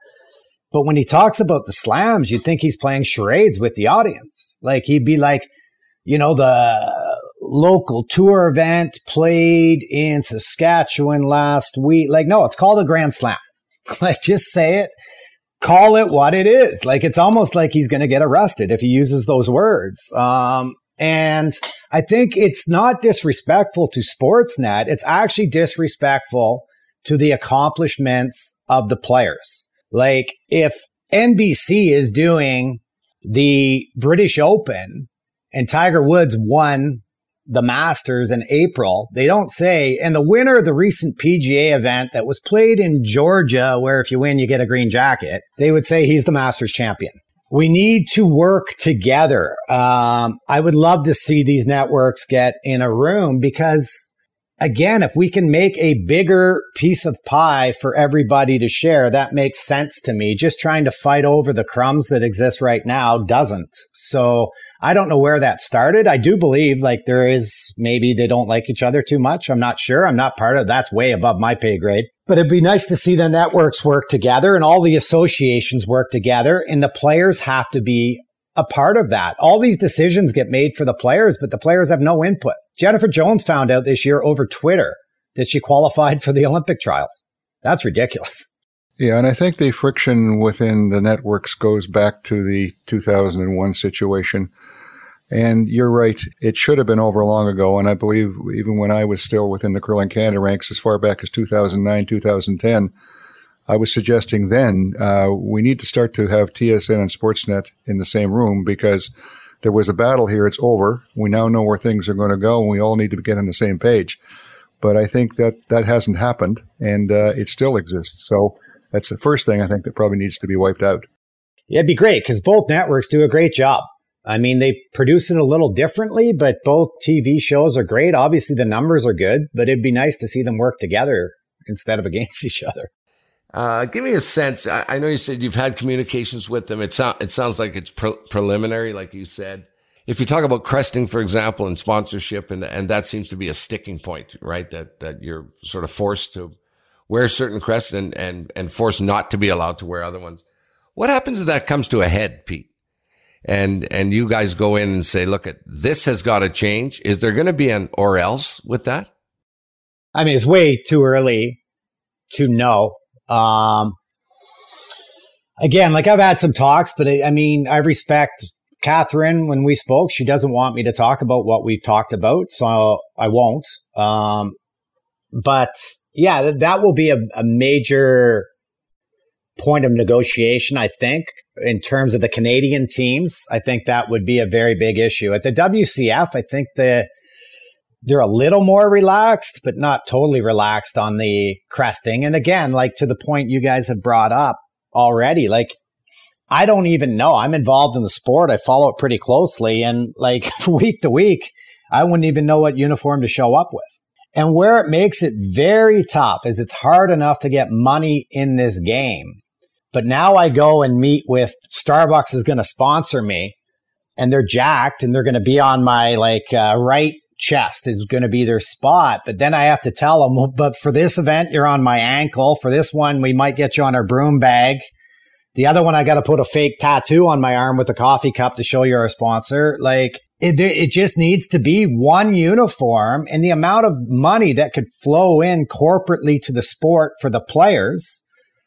But when he talks about the slams, you'd think he's playing charades with the audience. Like he'd be like, you know, the local tour event played in Saskatchewan last week. Like, no, it's called a Grand Slam. [laughs] like, just say it. Call it what it is. Like, it's almost like he's going to get arrested if he uses those words. Um, and I think it's not disrespectful to Sportsnet. It's actually disrespectful to the accomplishments of the players. Like if NBC is doing the British Open and Tiger Woods won the Masters in April, they don't say, and the winner of the recent PGA event that was played in Georgia, where if you win, you get a green jacket, they would say he's the Masters champion. We need to work together. Um, I would love to see these networks get in a room because again, if we can make a bigger piece of pie for everybody to share, that makes sense to me. Just trying to fight over the crumbs that exist right now doesn't. So I don't know where that started. I do believe like there is maybe they don't like each other too much. I'm not sure. I'm not part of that's way above my pay grade. But it'd be nice to see the networks work together and all the associations work together and the players have to be a part of that. All these decisions get made for the players, but the players have no input. Jennifer Jones found out this year over Twitter that she qualified for the Olympic trials. That's ridiculous. Yeah, and I think the friction within the networks goes back to the 2001 situation. And you're right, it should have been over long ago. And I believe even when I was still within the Curling Canada ranks as far back as 2009, 2010, I was suggesting then uh, we need to start to have TSN and Sportsnet in the same room because there was a battle here. It's over. We now know where things are going to go, and we all need to get on the same page. But I think that that hasn't happened, and uh, it still exists. So that's the first thing I think that probably needs to be wiped out. Yeah, it'd be great because both networks do a great job. I mean, they produce it a little differently, but both TV shows are great. Obviously, the numbers are good, but it'd be nice to see them work together instead of [laughs] against each other. Uh, give me a sense. I, I, know you said you've had communications with them. It, so, it sounds like it's pre- preliminary, like you said. If you talk about cresting, for example, and sponsorship, and and that seems to be a sticking point, right? That that you're sort of forced to wear certain crests and and and forced not to be allowed to wear other ones. What happens if that comes to a head, Pete? And and you guys go in and say, look, at this has got to change. Is there going to be an or else with that? I mean, it's way too early to know um, again, like I've had some talks, but I, I mean, I respect Katherine when we spoke. She doesn't want me to talk about what we've talked about, so I won't. Um, but yeah, that, that will be a, a major point of negotiation, I think, in terms of the Canadian teams. I think that would be a very big issue. At the WCF, I think the they're a little more relaxed, but not totally relaxed on the cresting. And again, like to the point you guys have brought up already, like I don't even know. I'm involved in the sport. I follow it pretty closely. And like [laughs] week to week, I wouldn't even know what uniform to show up with. And where it makes it very tough is it's hard enough to get money in this game. But now I go and meet with Starbucks is going to sponsor me and they're jacked and they're going to be on my like uh, right chest is going to be their spot. But then I have to tell them, well, but for this event, you're on my ankle. For this one, we might get you on our broom bag. The other one, I got to put a fake tattoo on my arm with a coffee cup to show you're a sponsor. Like it, it just needs to be one uniform and the amount of money that could flow in corporately to the sport for the players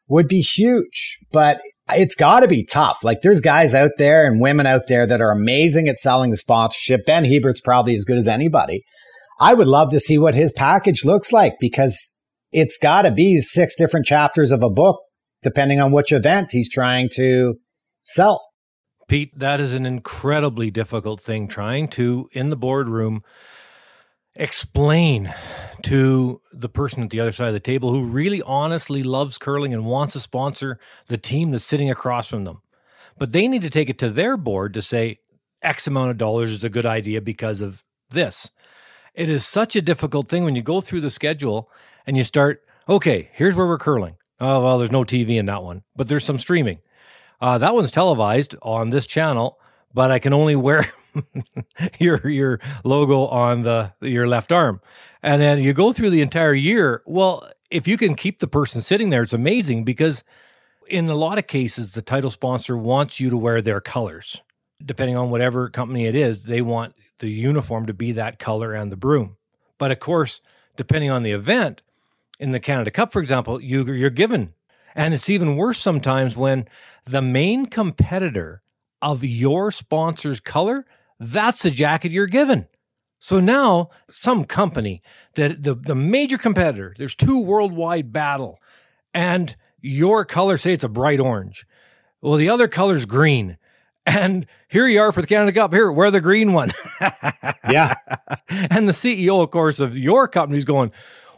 would be huge. But it's got to be tough. Like there's guys out there and women out there that are amazing at selling the sponsorship. Ben Hebert's probably as good as anybody. I would love to see what his package looks like because it's got to be six different chapters of a book, depending on which event he's trying to sell. Pete, that is an incredibly difficult thing trying to, in the boardroom, explain to the person at the other side of the table who really honestly loves curling and wants to sponsor the team that's sitting across from them. But they need to take it to their board to say X amount of dollars is a good idea because of this. It is such a difficult thing when you go through the schedule and you start, okay, here's where we're curling. Oh, well, there's no TV in that one, but there's some streaming. Uh, that one's televised on this channel, but I can only wear [laughs] [laughs] your your logo on the your left arm. And then you go through the entire year. Well, if you can keep the person sitting there, it's amazing because in a lot of cases the title sponsor wants you to wear their colors. Depending on whatever company it is, they want the uniform to be that color and the broom. But of course, depending on the event, in the Canada Cup, for example, you, you're given. And it's even worse sometimes when the main competitor of your sponsor's color that's the jacket you're given. So now some company that the, the major competitor, there's two worldwide battle, and your color say it's a bright orange. Well, the other color's green. And here you are for the Canada Cup. Here, wear the green one. [laughs] yeah. And the CEO, of course, of your company is going,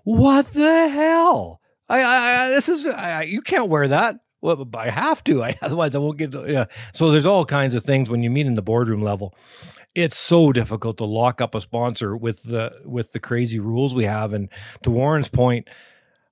What the hell? I, I, this is, I, you can't wear that. Well, I have to. [laughs] I, otherwise, I won't get. To, yeah. So there's all kinds of things when you meet in the boardroom level. It's so difficult to lock up a sponsor with the with the crazy rules we have. And to Warren's point,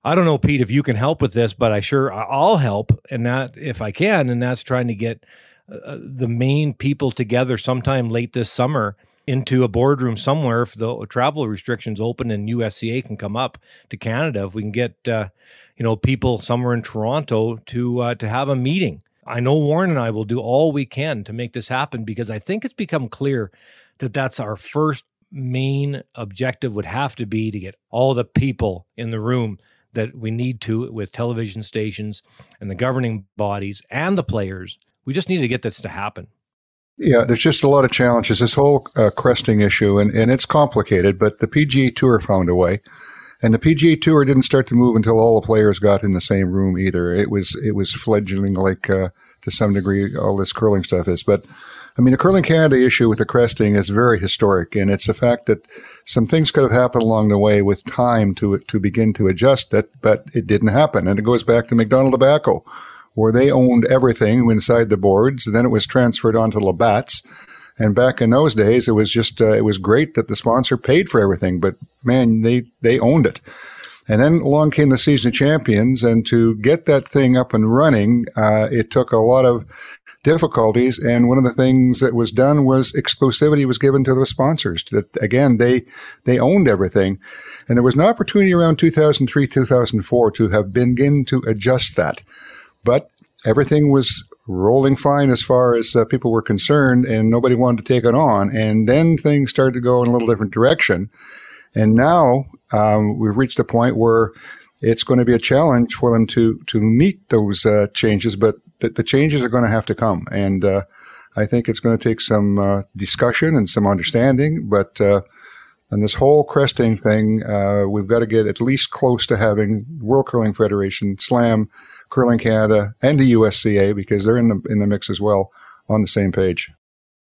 I don't know, Pete, if you can help with this, but I sure I'll help, and that if I can, and that's trying to get uh, the main people together sometime late this summer into a boardroom somewhere if the travel restrictions open and USCA can come up to Canada. If we can get uh, you know people somewhere in Toronto to uh, to have a meeting. I know Warren and I will do all we can to make this happen because I think it's become clear that that's our first main objective would have to be to get all the people in the room that we need to with television stations and the governing bodies and the players. We just need to get this to happen. Yeah, there's just a lot of challenges. This whole uh, cresting issue, and, and it's complicated, but the PGA Tour found a way. And the PGA Tour didn't start to move until all the players got in the same room either. It was it was fledgling like uh, to some degree all this curling stuff is. But I mean, the Curling Canada issue with the cresting is very historic, and it's the fact that some things could have happened along the way with time to to begin to adjust it, but it didn't happen. And it goes back to Macdonald Tobacco where they owned everything inside the boards. Then it was transferred onto Labatt's. And back in those days, it was just uh, it was great that the sponsor paid for everything, but man, they they owned it. And then along came the season of champions, and to get that thing up and running, uh, it took a lot of difficulties. And one of the things that was done was exclusivity was given to the sponsors. That again, they they owned everything, and there was an opportunity around 2003, 2004 to have begin to adjust that. But everything was rolling fine as far as uh, people were concerned, and nobody wanted to take it on. And then things started to go in a little different direction. And now um, we've reached a point where it's going to be a challenge for them to to meet those uh, changes, but the, the, changes are going to have to come. And uh, I think it's going to take some uh, discussion and some understanding. But uh, and this whole cresting thing, uh, we've got to get at least close to having World Curling Federation slam Curling Canada, and the USCA because they're in the in the mix as well on the same page.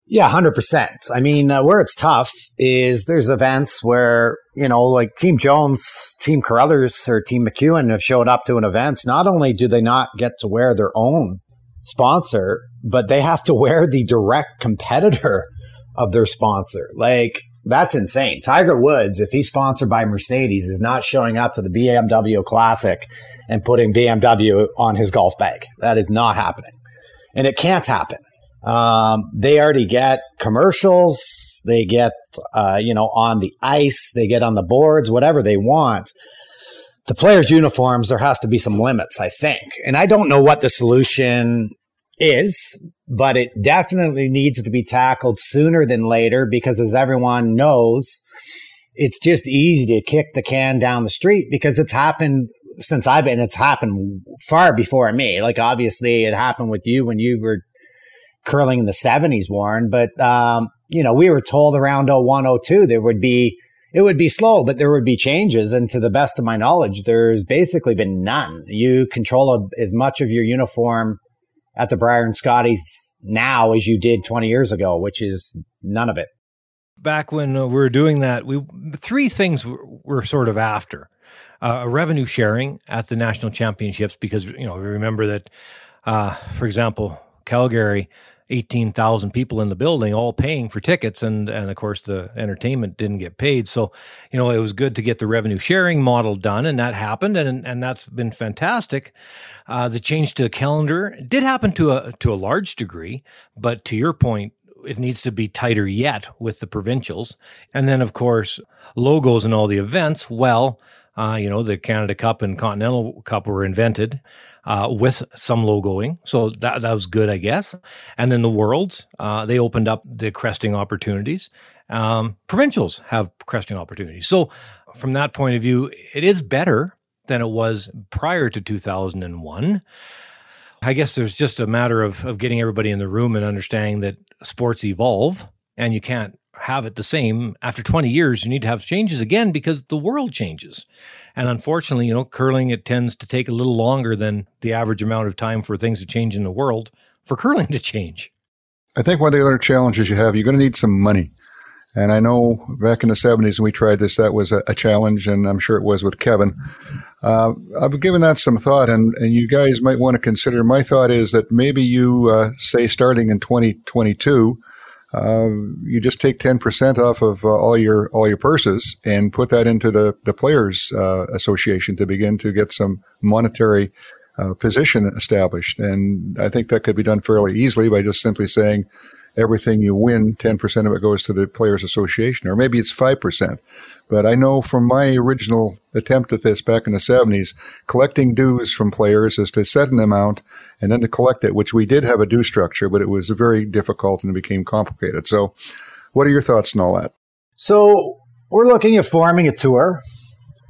Yeah, hundred percent. I mean, uh, where it's tough is there's events where you know, like Team Jones, Team Carruthers, or Team McEwen have showed up to an event. Not only do they not get to wear their own sponsor, but they have to [laughs] wear the direct competitor of their sponsor. Like that's insane. Tiger Woods, if he's sponsored by Mercedes, is not showing up to the BMW Classic and putting BMW on his golf bag. That is not happening. And it can't happen. Um, they already get commercials. They get, uh, you know, on the ice. They get on the boards, whatever they want. The players' uniforms, there has to be some limits, I think. And I don't know what the solution is, but it definitely needs to be tackled sooner than later because as everyone knows, it's just easy to kick the can down the street because it's happened since I've been, it's happened far before me. Like obviously it happened with you when you were curling in the seventies, Warren, but, um, you know, we were told around 0102 there would be, it would be slow, but there would be changes. And to the best of my knowledge, there's basically been none. You control a, as much of your uniform at the Brier and Scotties now as you did 20 years ago, which is none of it. Back when uh, we were doing that, we three things were sort of after uh, revenue sharing at the national championships because you know we remember that, uh, for example, Calgary 18,000 people in the building all paying for tickets and and of course the entertainment didn't get paid. So you know it was good to get the revenue sharing model done and that happened and and that's been fantastic. Uh, the change to the calendar did happen to a to a large degree but to your point it needs to be tighter yet with the provincials. And then of course logos and all the events. Well uh, you know the Canada Cup and Continental Cup were invented uh, with some logoing. So that, that was good, I guess. And then the Worlds, uh, they opened up the cresting opportunities. Um, provincials have cresting opportunities. So from that point of view, it is better than it was prior to 2001. I guess there's just a matter of, of getting everybody in the room and understanding that sports evolve and you can't have it the same after 20 years you need to have changes again because the world changes and unfortunately you know curling it tends to take a little longer than the average amount of time for things to change in the world for curling to change i think one of the other challenges you have you're going to need some money And I know back in the 70s when we tried this, that was a, a challenge, and I'm sure it was with Kevin. Uh, I've given that some thought, and, and you guys might want to consider. My thought is that maybe you uh, say starting in 2022, uh, you just take 10% off of uh, all your all your purses and put that into the the players uh, association to begin to get some monetary uh, position established. And I think that could be done fairly easily by just simply saying everything you win, 10% of it goes to the Players Association, or maybe it's 5%. But I know from my original attempt at this back in the 70s, collecting dues from players is to set an amount and then to collect it, which we did have a due structure, but it was very difficult and it became complicated. So, what are your thoughts on all that? So, we're looking at forming a tour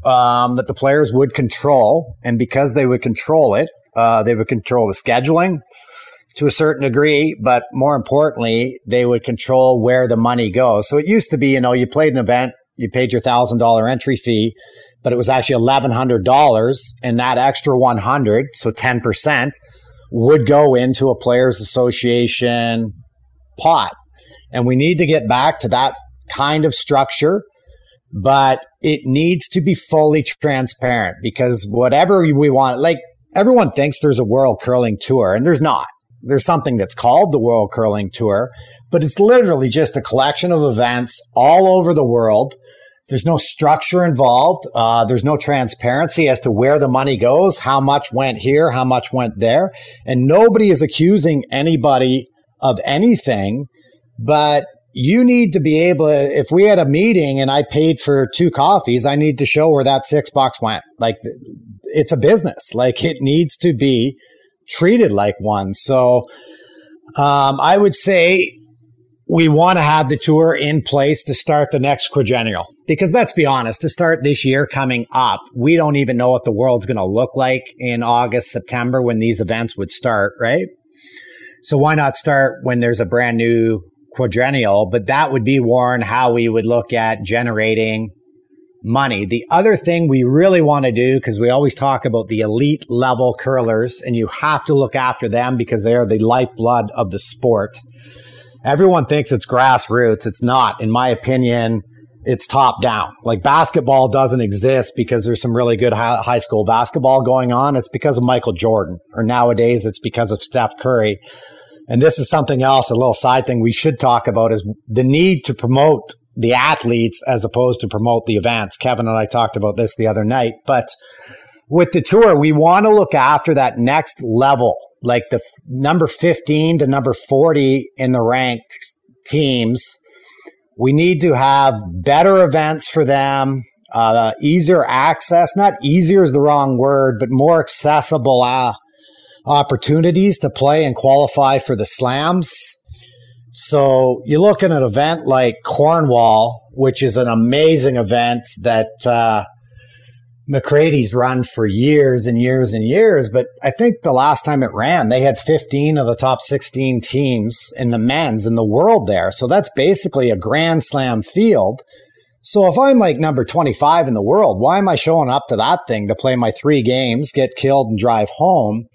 um, that the players would control. And because they would control it, uh, they would control the scheduling, to a certain degree, but more importantly, they would control where the money goes. So it used to be, you know, you played an event, you paid your thousand dollar entry fee, but it was actually eleven hundred dollars, and that extra one hundred, so ten percent, would go into a players association pot. And we need to get back to that kind of structure, but it needs to be fully transparent because whatever we want, like everyone thinks there's a world curling tour and there's not there's something that's called the World Curling Tour, but it's literally just a collection of events all over the world. There's no structure involved. Uh, there's no transparency as to where the money goes, how much went here, how much went there. And nobody is accusing anybody of anything, but you need to be able to, if we had a meeting and I paid for two coffees, I need to show where that six bucks went. Like it's a business. Like it needs to be treated like one. So um, I would say we want to have the tour in place to start the next quadrennial. Because let's be honest, to start this year coming up, we don't even know what the world's going to look like in August, September when these events would start, right? So why not start when there's a brand new quadrennial? But that would be, Warren, how we would look at generating money. The other thing we really want to do, because we always talk about the elite level curlers, and you have to look after them because they are the lifeblood of the sport. Everyone thinks it's grassroots. It's not. In my opinion, it's top down. Like basketball doesn't exist because there's some really good high school basketball going on. It's because of Michael Jordan, or nowadays it's because of Steph Curry. And this is something else, a little side thing we should talk about is the need to promote the athletes as opposed to promote the events. Kevin and I talked about this the other night, but with the tour, we want to look after that next level, like the f- number 15 to number 40 in the ranked teams. We need to have better events for them, uh, easier access. Not easier is the wrong word, but more accessible uh, opportunities to play and qualify for the slams so you look at an event like Cornwall, which is an amazing event that uh, McCrady's run for years and years and years. But I think the last time it ran, they had 15 of the top 16 teams in the men's in the world there. So that's basically a Grand Slam field. So if I'm like number 25 in the world, why am I showing up to that thing to play my three games, get killed, and drive home?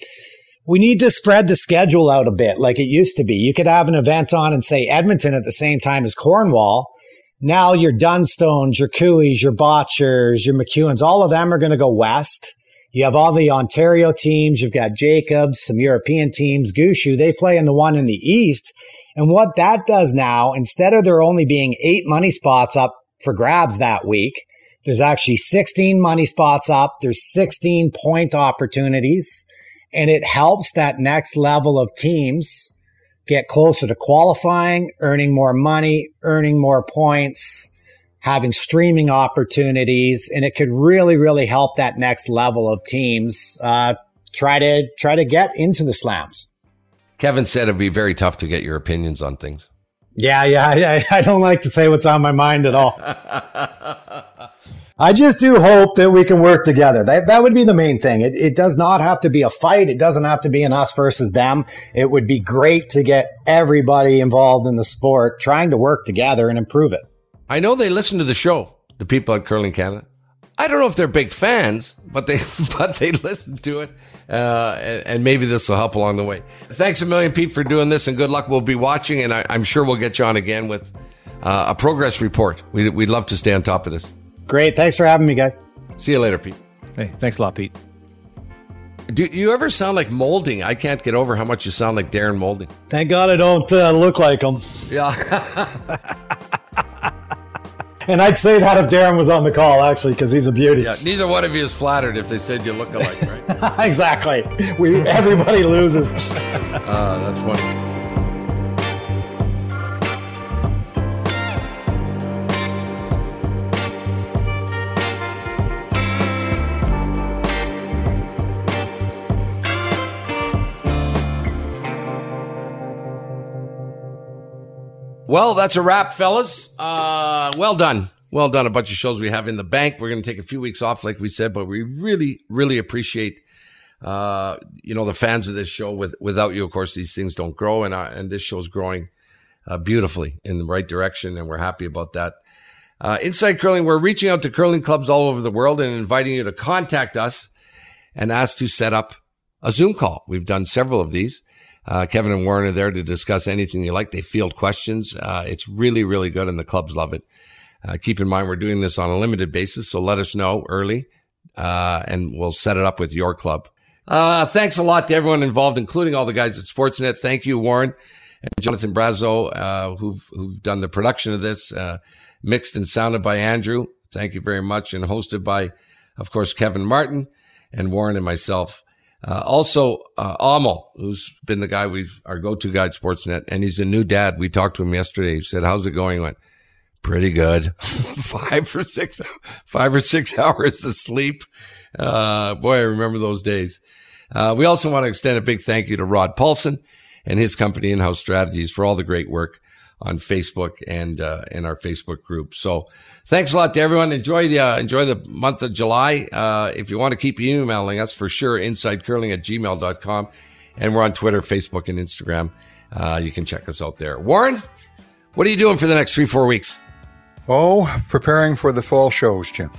We need to spread the schedule out a bit like it used to be. You could have an event on and say Edmonton at the same time as Cornwall. Now your Dunstones, your Cooeys, your Bottchers, your McEwens, all of them are going to go west. You have all the Ontario teams. You've got Jacobs, some European teams, Gushue. They play in the one in the east. And what that does now, instead of there only being eight money spots up for grabs that week, there's actually 16 money spots up. There's 16 point opportunities and it helps that next level of teams get closer to qualifying, earning more money, earning more points, having streaming opportunities, and it could really, really help that next level of teams uh, try to try to get into the slams. Kevin said it'd be very tough to get your opinions on things. Yeah, yeah, [laughs] I, I don't like to say what's on my mind at all. [laughs] I just do hope that we can work together. That that would be the main thing. It, it does not have to be a fight. It doesn't have to be an us versus them. It would be great to get everybody involved in the sport trying to work together and improve it. I know they listen to the show, the people at Curling Canada. I don't know if they're big fans, but they [laughs] but they listen to it, uh, and, and, maybe this will help along the way. Thanks a million, Pete, for doing this, and good luck. We'll be watching, and I, I'm sure we'll get you on again with uh, a progress report. We, we'd love to stay on top of this. Great. Thanks for having me, guys. See you later, Pete. Hey, thanks a lot, Pete. Do you ever sound like Moulding? I can't get over how much you sound like Darren Moulding. Thank God I don't uh, look like him. Yeah. [laughs] And I'd say that if Darren was on the call, actually, because he's a beauty. yeah. Neither one of you is flattered if they said you look alike, right? [laughs] exactly. We everybody loses. uh, [laughs] that's funny. Well, that's a wrap, fellas. Uh, well done. Well done. A bunch of shows we have in the bank. We're going to take a few weeks off, like we said, but we really, really appreciate, uh, you know, the fans of this show. With, without you, of course, these things don't grow. And, uh, and this show's growing, uh, beautifully in the right direction. And we're happy about that. Uh, Inside Curling, we're reaching out to curling clubs all over the world and inviting you to contact us and ask to set up a Zoom call. We've done several of these. Uh, Kevin and Warren are there to discuss anything you like. They field questions. Uh, it's really, really good, and the clubs love it. Uh, keep in mind, we're doing this on a limited basis, so let us know early, uh, and we'll set it up with your club. Uh, thanks a lot to everyone involved, including all the guys at Sportsnet. Thank you, Warren and Jonathan Brazo, uh, who've, who've done the production of this, mixed and sounded by Andrew. Thank you very much, and hosted by, of course, Kevin Martin and Warren and myself. Uh, also, uh, Amo, who's been the guy we've, our go-to guy at Sportsnet, and he's a new dad. We talked to him yesterday. He said, how's it going? He went, pretty good. [laughs] five or six, five or six [laughs] hours of sleep. Uh, boy, I remember those days. Uh, we also want to extend a big thank you to Rod Paulson and his company, In-House Strategies, for all the great work on Facebook and, uh, in our Facebook group. So thanks a lot to everyone. Enjoy the, uh, enjoy the month of July. Uh, if you want to keep emailing us for sure, insidecurling at gmail.com. And we're on Twitter, Facebook, and Instagram. Uh, you can check us out there. Warren, what are you doing for the next three, four weeks? Oh, preparing for the fall shows, Jim.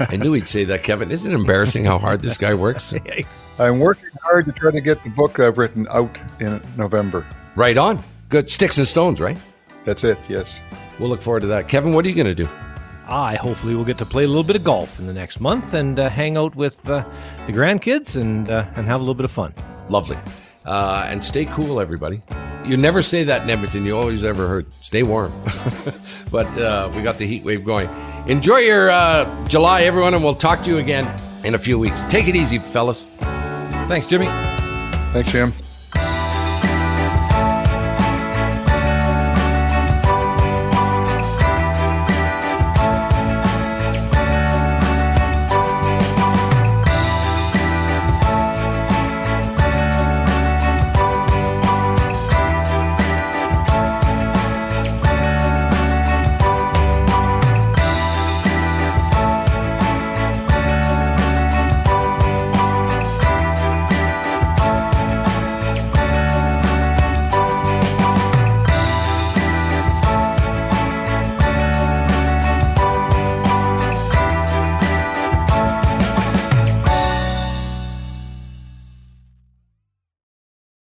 I knew he'd say that, Kevin. Isn't it embarrassing how hard this guy works? [laughs] I'm working hard to try to get the book I've written out in November. Right on. Good. Sticks and stones, right? That's it, yes. We'll look forward to that. Kevin, what are you going to do? I hopefully will get to play a little bit of golf in the next month and uh, hang out with uh, the grandkids and uh, and have a little bit of fun. Lovely. Uh, and stay cool, everybody. You never say that in Edmonton. You always ever heard stay warm. [laughs] but uh, we got the heat wave going. Enjoy your uh, July, everyone, and we'll talk to you again in a few weeks. Take it easy, fellas. Thanks, Jimmy. Thanks, Jim.